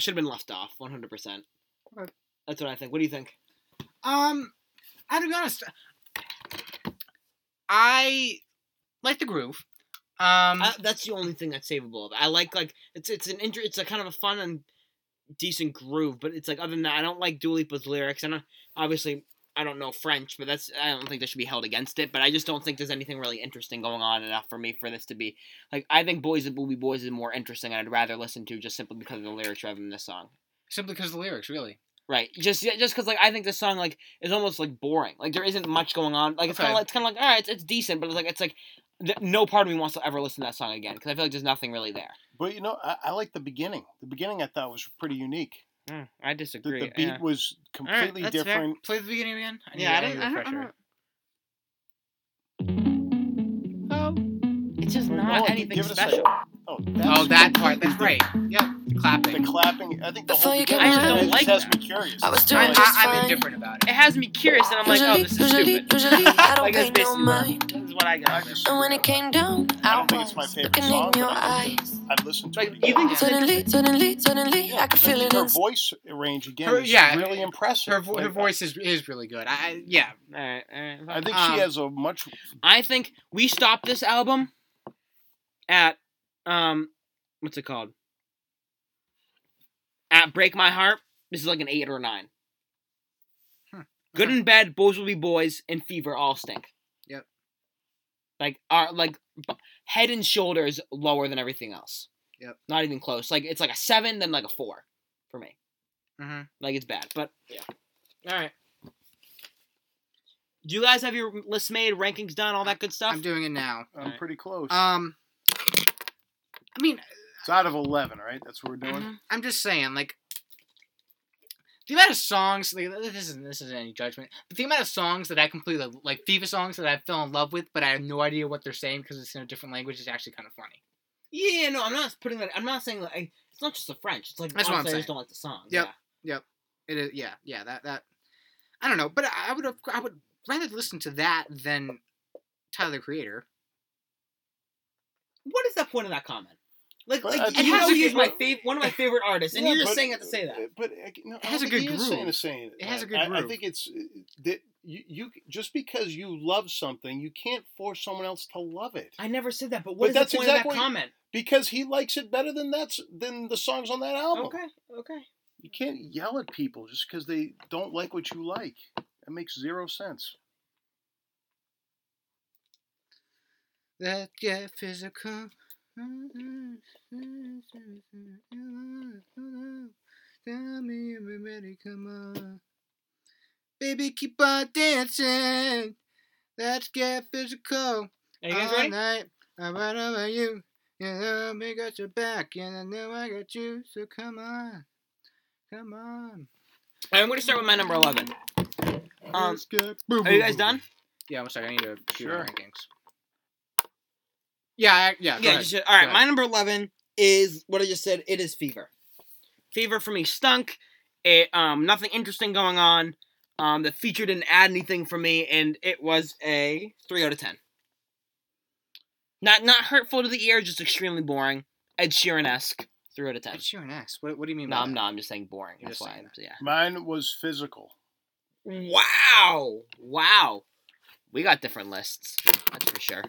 Should have been left off. One hundred percent. Okay. That's what I think. What do you think? Um, I to be honest. I like the groove. Um, I, that's the only thing that's savable. I like like it's it's an inter- it's a kind of a fun and decent groove, but it's like other than that, I don't like Dua Lipa's lyrics. And obviously, I don't know French, but that's I don't think that should be held against it. But I just don't think there's anything really interesting going on enough for me for this to be like. I think Boys and Booby Boys is more interesting. and I'd rather listen to just simply because of the lyrics rather than this song. simply because of the lyrics, really. Right. Just yeah, just because like I think this song like is almost like boring. Like there isn't much going on. Like it's Okay. kind of like it's kind of like all right, it's, it's decent, but it's like it's like th- no part of me wants to ever listen to that song again because I feel like there's nothing really there. But you know, I, I like the beginning. The beginning I thought was pretty unique. Mm, I disagree. the beat yeah. was completely that's fair. different. Play the beginning again. I Yeah, I I don't. need a I don't, I refresher. don't. It's just not hold anything give it special. second. Oh, Oh, that part. That's right. Yep. Clapping. The clapping. I think the Before whole you beginning get of mad. it I just don't has like me curious. I was doing I, like- just I, I'm fine. indifferent about it. It has me curious, and I'm like, oh, this is usually, stupid. usually, I don't like that's pay no basically what, mind. this is what I got. I just- And when it came down, I I don't think it's my was favorite looking song, in your but I think eyes. I've listened to Like, it. you again. think it's Suddenly, suddenly, suddenly, I could I feel think it her in. voice range again Her- is yeah, really impressive. Her, vo- her voice is, is really good. I, I yeah. All right, all right. I think Um, she has a much. I think we stopped this album at um what's it called? At Break My Heart. This is like an eight or a nine. Hmm. Good and bad, boys will be boys, and fever all stink. Yep. Like are like head and shoulders lower than everything else. Yep. Not even close. Like it's like a seven, then like a four for me. hmm Like it's bad, but yeah. All right. Do you guys have your list made, rankings done, all that good stuff? I'm doing it now. I'm Alright. pretty close. Um, I mean, it's out of eleven, right? That's what we're doing. Mhm. I'm just saying, like, the amount of songs. Like, this isn't this isn't any judgment, but the amount of songs that I completely like FIFA songs that I fell in love with, but I have no idea what they're saying because it's in a different language is actually kind of funny. Yeah, no, I'm not putting that. I'm not saying like it's not just the French. It's like That's what I'm honestly, I just don't like the song. Yep. Yeah. It is, yeah, yeah. That that I don't know, but I I would have I would rather listen to that than Tyler the Creator. What is the point of that comment? Like, But like I you think know he's my favorite, one of my favorite artists, and Yeah, you're just but- saying it to say that. But uh, no, It has a good saying groove. to saying It has a good I, I think it's uh, that you, you just because you love something, you can't force someone else to love it. I never said that, but But what is that's the point exactly- of that comment? Because he likes it better than that's than the songs on that album. Okay, okay. You can't yell at people just because they don't like what you like. That makes zero sense. That get physical. Tell me if come on. Baby, keep on dancing. Let's get physical. Are you guys All ready? night, I run over you. You know me got your back, and I know I got you. So come on, come on. Right, I'm going to start with my number 11. Um, Let's get are you guys done? Yeah, one second. I need to shoot Sure. rankings. Yeah, I, yeah. go Yeah, ahead. just, all right. Go My ahead. number 11 is what I just said. It is Fever. Fever for me stunk. It um nothing interesting going on. Um, the feature didn't add anything for me, and it was a three out of ten. Not not hurtful to the ear, just extremely boring. Ed Sheeran esque. Three out of ten. Ed Sheeran X. What, what do you mean No, by I'm that? not. I'm just saying boring. You're That's just why. saying I'm, yeah. Mine was physical. Wow! Wow! We got different lists. That's for sure.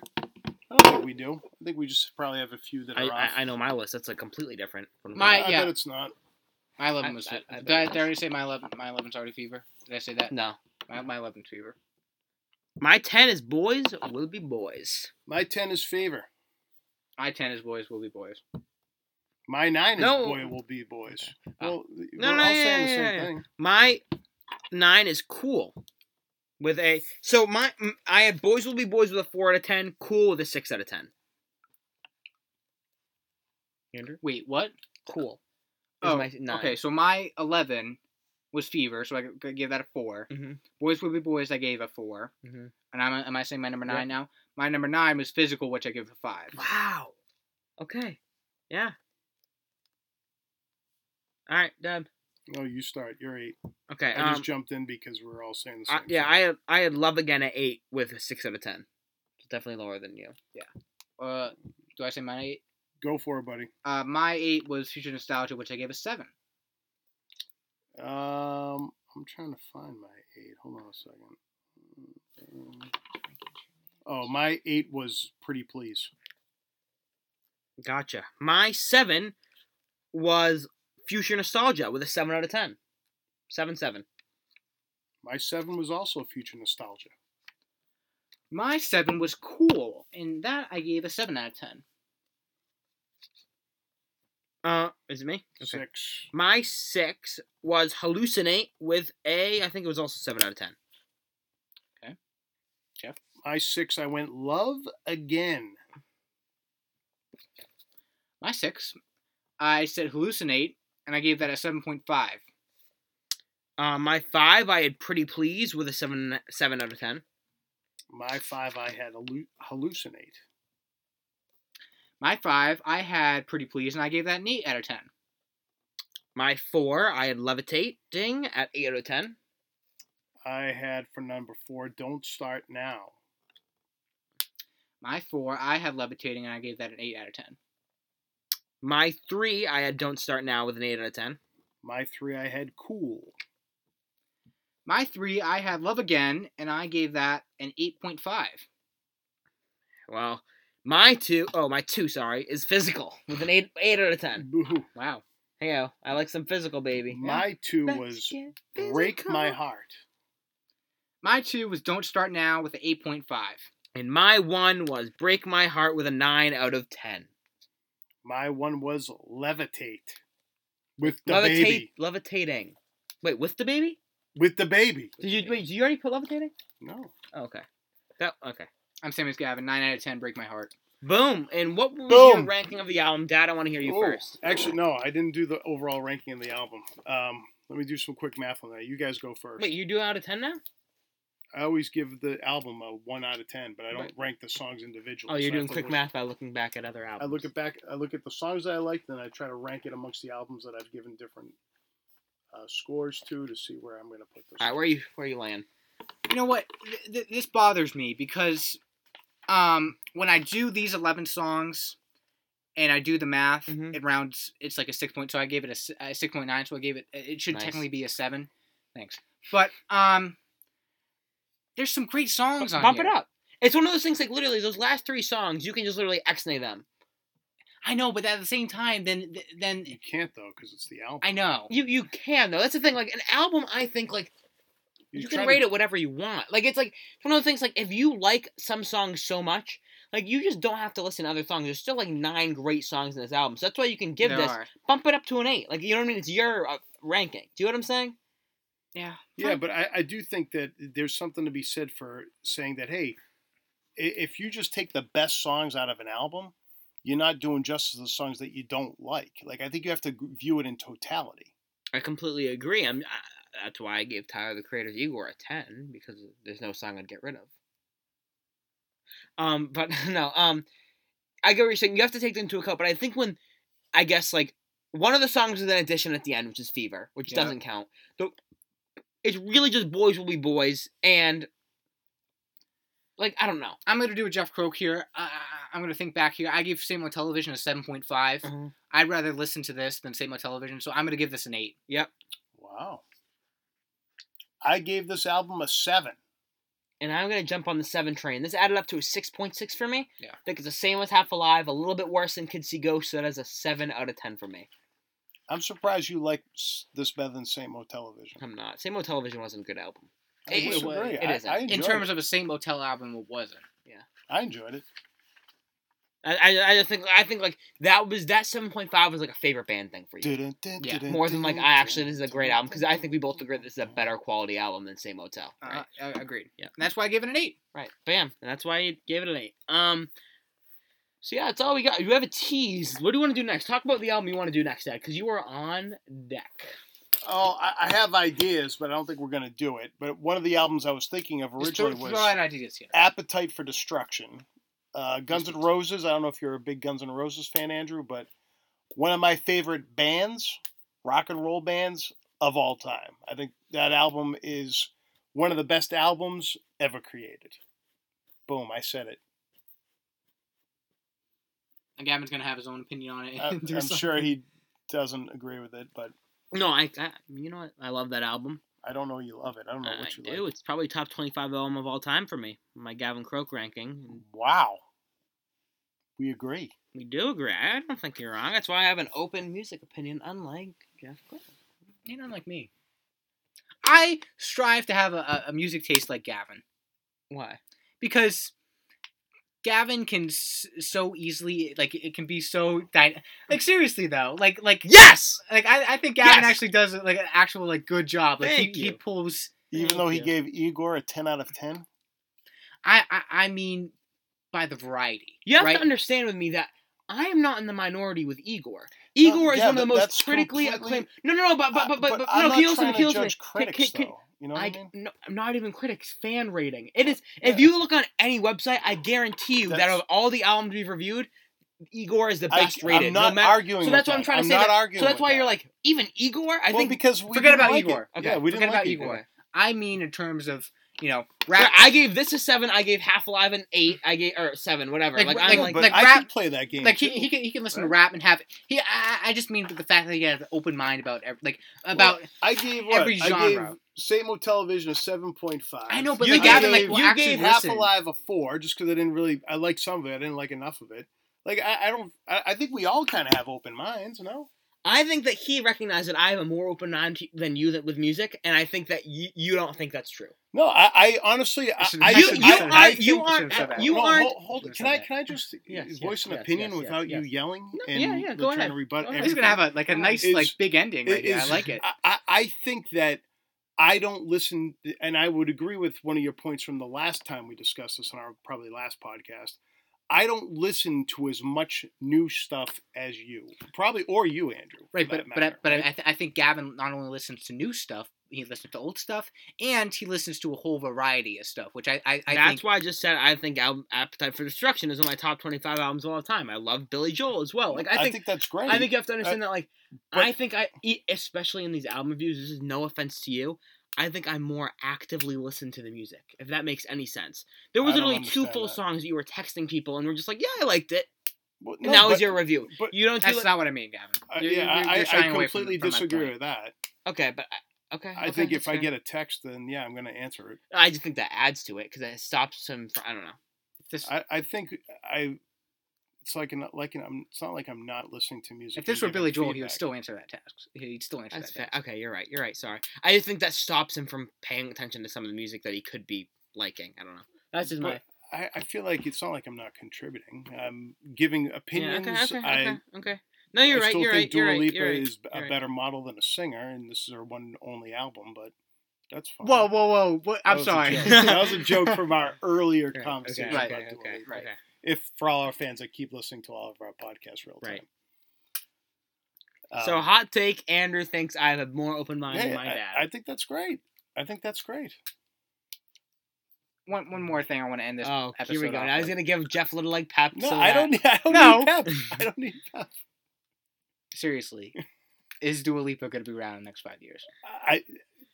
I don't think we do. I think we just probably have a few that I, are I, off. I know my list. That's like completely different. from My- I yeah. bet it's not. My 11 was. I- I did, I, did I already say my 11? My 11's already Fever. Did I say that? No. My, my 11's Fever. My ten is boys will be boys. My ten is favor. My 10 is Boys Will Be Boys. My nine is No. boy will be boys. Well, oh. No, we're no, all yeah, saying the yeah, same yeah. thing. My nine is cool. With a so my I had boys will be boys with a four out of ten. Cool with a six out of ten. Andrew, Wait, what? cool. Oh, my nine. okay. So my 11 was Fever, so I g- g- give that a 4. Mhm. Boys Will Be Boys, I gave a 4. Mhm. And I'm, am I saying my number Yeah. 9 now? My number 9 was Physical, which I give a 5. Wow. Okay. Yeah. All right, Deb. No, you start. You're eight. Okay. I just Um, jumped in because we're all saying the I, same. yeah, thing. I had I had love again at eight with a six out of ten. It's definitely lower than you. Yeah. Uh, do I say my 8? go for it, buddy. Uh, my 8 was Future Nostalgia, which I gave a 7. Um, I'm trying to find my eight. Hold on a second. Oh, my eight was pretty please. Gotcha. My seven was Future Nostalgia with a seven out of ten. Seven seven. My seven was also future nostalgia. My 7 was Cool, and that I gave a 7 out of 10. Uh, is it me? Six. My six was Hallucinate with a I think it was also seven out of ten. My six, I went love again. My 6, I said Hallucinate, and I gave that a 7.5. Uh, my five I had Pretty pleased with a seven seven out of ten. My five, I had hallu- hallucinate. My 5, I had Pretty pleased, and I gave that an 8 out of 10. My four I had Levitating at eight out of ten. I had for number four, don't start now. My 4, I had Levitating, and I gave that an 8 out of 10. My three I had Don't Start Now with an eight out of ten. My three, I had cool. My 3, I had Love Again, and I gave that an 8.5. Well, my two oh my two sorry is Physical with an eight eight out of ten. Boo-hoo. Wow. Hey I like some Physical baby. My two was break my heart. My 2 was Don't Start Now with an 8.5. And my one was Break My Heart with a 9 out of 10. My one was levitate. With the Levitate, baby. Levitating. Wait, with the baby? With the baby. Did you wait, did you already put levitating? No. Oh, okay. That okay. I'm same as Gavin. 9 out of 10, Break My Heart. Boom. And what was your ranking of the album? Dad, I want to hear you Oh, first. Actually, no, I didn't do the overall ranking of the album. Um, let me do some quick math on that. You guys go first. Wait, you do out of 10 now? I always give the album a one out of ten, but I don't Right. rank the songs individually. Oh, you're So doing quick look- math by looking back at other albums. I albums. look at back. I look at the songs that I like, then I try to rank it amongst the albums that I've given different uh, scores to to see where I'm going to put this. All right, where you where are you laying? You know what? Th- th- this bothers me because um, when I do these 11 songs, and I do the math, Mhm. it rounds. It's like a six point. So I gave it a six point nine. So I gave it. It should Nice. technically be a seven. Thanks. But um, there's some great songs on Bump here. it up. It's one of those things like literally those last three songs you can just literally X-nay them. I know, but at the same time, then then You can't though because it's the album. I know. You you can though. That's the thing. Like an album, I think like You're you can rate to- it whatever you want. Like it's like it's one of those things. Like if you like some songs so much, like you just don't have to listen to other songs. There's still like nine great songs in this album, so that's why you can give There this are. bump it up to an eight. Like you know what I mean? It's your uh, ranking. Do you know what I'm saying? Yeah. Yeah, but I, I do think that there's something to be said for saying that, hey, if you just take the best songs out of an album, you're not doing justice to the songs that you don't like. Like, I think you have to view it in totality. I completely agree. I'm. I, that's why I gave Tyler the Creator's Igor a ten because there's no song I'd get rid of. Um, but no. Um, I get what you're saying. You have to take that into account. But I think when, I guess like one of the songs is an addition at the end, which is Fever, which Yeah. doesn't count. So it's really just Boys Will Be Boys, and like I don't know. I'm gonna do a Jeff Croak here. Uh, I'm gonna think back here. I gave Saintmotelevision a seven point five. Mhm. I'd rather listen to this than Saintmotelevision, so I'm gonna give this an eight. Yep. Wow. I gave this album a seven. And I'm gonna jump on the seven train. This added up to a six point six for me. Yeah. I think it's the same as Half Alive, a little bit worse than Kids See Ghosts, so that is a seven out of ten for me. I'm surprised you like this better than Saintmotelevision. I'm not. Saintmotelevision wasn't a good album. I It- it was- it I, isn't. I In In terms it. of a Saint Motel album, it wasn't. Yeah. I enjoyed it. I, I, I think I think like that was that seven point five was like a favorite band thing for you. Yeah. More than like I actually this is a great album because I think we both agree this is a better quality album than Saint Motel. Right. Uh, I agreed. Yeah. And that's why I gave it an eight. Right. Bam. And that's why you gave it an eight. Um. So yeah, that's all we got. You have a tease. What do you want to do next? Talk about the album you want to do next, Dad, because you are on deck. Oh, I, I have ideas, but I don't think we're going to do it. But one of the albums I was thinking of originally was ideas here. Appetite for Destruction. Uh, Guns N' Roses. I don't know if you're a big Guns N' Roses fan, Andrew, but one of my favorite bands, rock and roll bands of all time. I think that album is one of the best albums ever created. Boom, I said it. And Gavin's gonna have his own opinion on it. Uh, I, I'm sure he doesn't agree with it, but No, I, I. You know what? I love that album. I don't know you love it. I don't know I what you do. like. It's probably top twenty-five album of all time for me. My Gavin Croak ranking. Wow. We agree. We do agree. I don't think you're wrong. That's why I have an open music opinion, unlike Jeff Croak. You're not like me. I strive to have a, a- a music taste like Gavin Why? because Gavin can s- so easily like it can be so dy- like seriously though like like Yes. like I, I think Gavin Yes! actually does like an actual like good job like Thank he, he pulls Even though he you. gave Igor a 10 out of 10. I, I I mean by the variety You have right to understand with me that I am not in the minority with Igor. Igor is yeah, one of the most critically acclaimed. No, no, no, but but Uh, but but, but no, you listen? trying to judge critics, can- can-. You know what I, I mean? no, not even critics fan rating. It oh, is Well, if you look on any website, I guarantee you that of all the albums we've reviewed, Igor is the I- best rated. I'm no not matter- arguing. So that's with what I'm trying to I'm say. Not that- arguing so that's why that. you're like even Igor. I well, think because we Forget didn't about like Igor. It. Okay, Yeah, we didn't forget like about Igor. Igor. I mean in terms of you know Yeah, rap I gave this a seven. I gave Half Alive an eight. I gave or seven, whatever. Like, Like, like- I'm No, like, but like I rap- play that game. like he, too. he can he can listen to rap and have he I, I just mean the fact that he has an open mind about ev- like about Well, I gave what? every I genre. Gave Saintmotelevision a seven point five. I know, but You like Gavin gave- like will you gave Half listen. Alive a four just because I didn't really. I liked some of it. I didn't like enough of it. Like I, I don't. I, I think we all kind of have open minds. No. I think that he recognized that I have a more open mind than you that with music, and I think that you, you don't think that's true. No, I, I honestly, I, should've- I, I You should've you said that. are I you aren't should've said that. you Hold- aren't. Hold, hold, can I can I just Yes, voice yes, an yes, opinion yes, without yes. you yelling No, and yeah, yeah, go trying ahead. to rebut Go ahead. I'm everything? just gonna have a like a nice Is- like big ending right here. I like it. I, I, I think that I don't listen, and I would agree with one of your points from the last time we discussed this on our probably last podcast. I don't listen to as much new stuff as you, probably, or you, Andrew. Right, but but matter, but right? I, th- I think Gavin not only listens to new stuff, he listens to old stuff, and he listens to a whole variety of stuff, which I I, I That's think why I just said I think Al- Appetite for Destruction is one of my top twenty-five albums of all time. I love Billy Joel as well. Like I think that's great. I think you have to uh, understand that. Like but- I think I, e- especially in these album reviews, this is no offense to you. I think I more actively listen to the music, if that makes any sense. There was I literally two full that. songs you were texting people, and we're just like, "Yeah, I liked it." Well, And no, that was your review. But You don't That's like, not what I mean, Gavin. Uh, I- You're- yeah, you're- I, you're I shying away from- completely from my disagree with that. okay, but I- okay. I okay, think if that's I get a text, then yeah, I'm going to answer it. I just think that adds to it because it stops him. From, I don't know. This, I, I think I. It's like an, like an, I'm. It's not like I'm not listening to music. if this were Billy Joel, he would still answer that text. He'd still answer That's that fair. text. Okay, you're right. You're right. Sorry. I just think that stops him from paying attention to some of the music that he could be liking. I don't know. That's just my. But I, I feel like it's not like I'm not contributing. I'm giving Yeah, opinions. okay, okay, I, okay, okay. No, you're I right. still You're think right. Dua You're right. Lipa You're right. is a better model than a singer, and this is her one only album. But that's fine. Whoa, whoa, whoa! What? I'm was a sorry. that was a joke from our earlier Okay, conversation. Okay, Right, okay, about Dua okay, Lipa. right. If for all our fans that keep listening to all of our podcasts real time. Right. so Um, hot take: Andrew thinks I have a more open mind yeah, than my I- dad. I, think that's great. I think that's great. one, one more thing I want to end this oh, episode here we go. off Now he's gonna give Jeff a little like pep. No, so I that- don't. Need, I don't No. need pep. I don't need pep. Seriously, is Dua Lipa going to be around in the next five years? I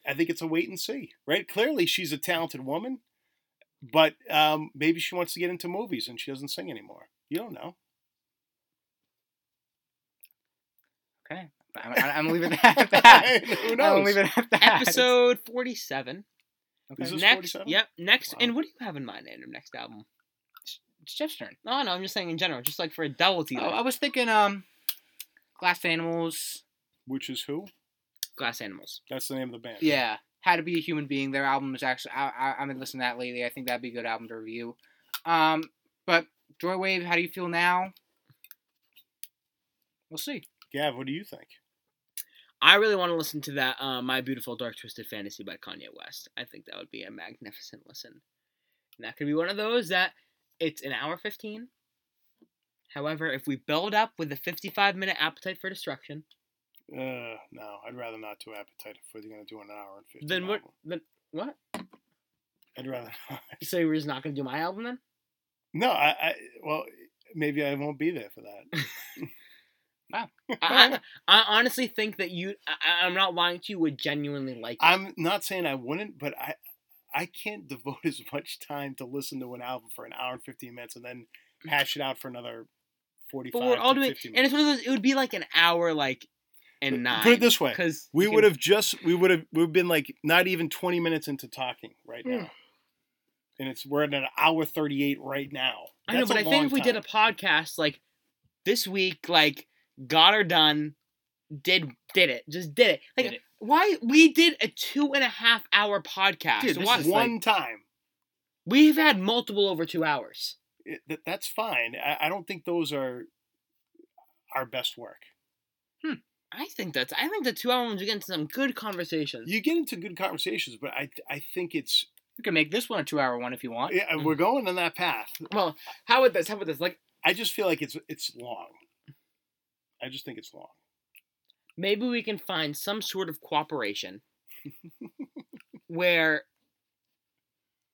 I think it's a wait and see. Right? Clearly, she's a talented woman, but um, maybe she wants to get into movies and she doesn't sing anymore. You don't know. Okay, I'm, I'm, I'm leaving that at that. Who I'm knows? leaving it at that. Episode forty-seven. Okay. Is this next, 47? yep. Next, Wow. and what do you have in mind, Andrew? Next album? It's Jeff's turn. No, no, I'm just saying in general, just like for a double T. Oh, I was thinking, um, Glass Animals. Which is who? Glass Animals. That's the name of the band. Yeah, How to Be a Human Being. Their album is actually I, I I've been listening to that lately. I think that'd be a good album to review. Um, but Joywave, how do you feel now? We'll see. Gav, what do you think? I really want to listen to that uh, My Beautiful Dark Twisted Fantasy by Kanye West. I think that would be a magnificent listen. And that could be one of those that it's an hour 15. However, if we build up with a 55 minute appetite for destruction, Uh, no, I'd rather not do Appetite if we're going to do an hour and 15. then what? album. Then what? I'd rather not. So we're just not going to do my album then? No, I, I, well, maybe I won't be there for that. I, I, I honestly think that you, I, I'm not lying to you, would genuinely like it. I'm not saying I wouldn't, but I I can't devote as much time to listen to an album for an hour and 15 minutes and then hash it out for another 45 but we're all doing, 50 and it's one of those. It would be like an hour, like, and nine. Put it this way. because We would have just we would have we've been like not even 20 minutes into talking right Hmm. now. And it's we're at an hour 38 right now. I know, but I think if we did a podcast like this week, like got her done, did did it, just did it. Like Did it. why we did a two and a half hour podcast? Dude, this Why- is one time. we've had multiple over two hours. It, that, that's fine. I, I don't think those are our best work. Hmm. I think that's. I think the two hours we get into some good conversations. You get into good conversations, but I I think it's You can make this one a two-hour one if you want. yeah, we're mm. going on that path. well, how about this? How about this? Like I just feel like it's it's long. I just think it's long. maybe we can find some sort of cooperation where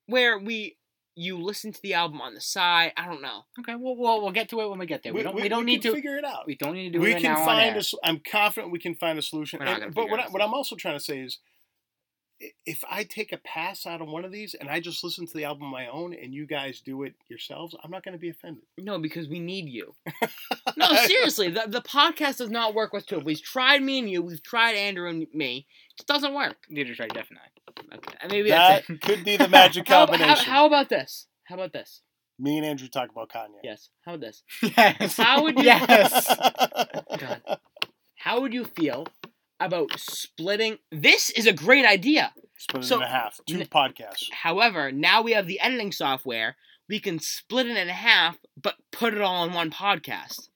where we you listen to the album on the side. I don't know. Okay, well, we'll we'll get to it when we get there. We, don't we, don't need can to figure it out. we don't need to do we it can now on find air. a. s- I'm confident we can find a solution. We're not And- but what, out I, a what I'm also trying to say is, i- if I take a pass out on one of these and I just listen to the album on my own, and you guys do it yourselves, I'm not going to be offended. No, because we need you. No, seriously, the, the podcast does not work with two. We've tried me and you. We've tried Andrew and me. It just doesn't work. Neither try Jeff and I. Okay, and maybe that's That it. could be the magic How, combination. how, how about this? How about this? Me and Andrew talk about Kanye. Yes. How about this? Yes. How would you- Yes. God. How would you feel about splitting? This is a great idea. Split it So, in half. Two n- podcasts. However, now we have the editing software. We can split it in half, but put it all in one podcast.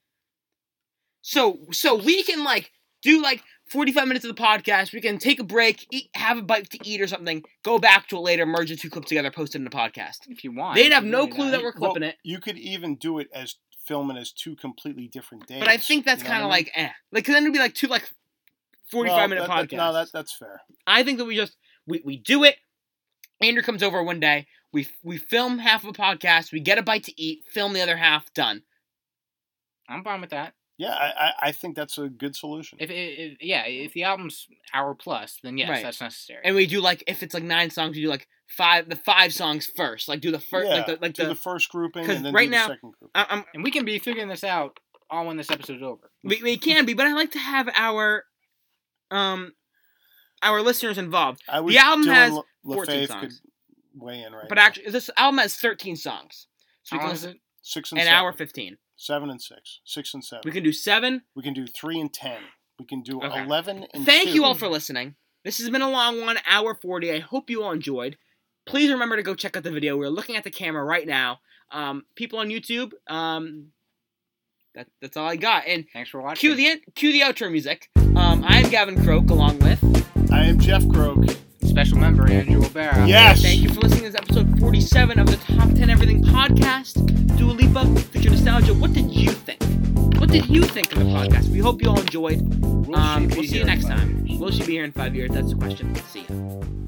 So, so we can like do like forty-five minutes of the podcast. We can take a break, eat, have a bite to eat or something. Go back to it later, merge the two clips together, post it in the podcast. if you want. They'd have no can do clue that we're clipping Well, it. You could even do it as filming as two completely different days. But I think that's you know kind of I mean? like eh, like because then it'd be like two like forty-five Well, minute that- podcasts. that- No, that, that's fair. I think that we just we, we do it. Andrew comes over one day. We we film half of a podcast. We get a bite to eat. Film the other half. Done. I'm fine with that. Yeah, I, I, I think that's a good solution. If, if yeah, if the album's hour plus, then yes, Right. that's necessary. And we do like if it's like nine songs, we do like five the five songs first. Like do the first yeah, like the like do the, the first grouping 'cause and then right do now- the second group. I, I'm, and we can be figuring this out all when this episode's over. we, we can be, but I like to have our um our listeners involved. I wish the album Dylan has Le- 14 songs. weigh in right But now. actually, this album has 13 songs, so we How can long is listen it? six and an seven. hour 15. seven and six, six and seven. We can do seven. We can do three and ten. We can do Okay. eleven and Thank two. you all for listening. This has been a long one, hour 40. I hope you all enjoyed. Please remember to go check out the video. We're looking at the camera right now. Um, people on YouTube, um, that, that's all I got. And Thanks for watching. cue the in- cue the outro music. Um, I am Gavin Croak, along with. I am Jeff Croak. special member Andrew O'Bara. Yes. Thank you for listening to this episode 47 of the Top 10 Everything podcast. Do a Dua Lipa, Future Nostalgia. What did you think? What did you think of the podcast? We hope you all enjoyed. Will Um, we'll see you next time. years? Will she be here in five years? That's the question. See ya.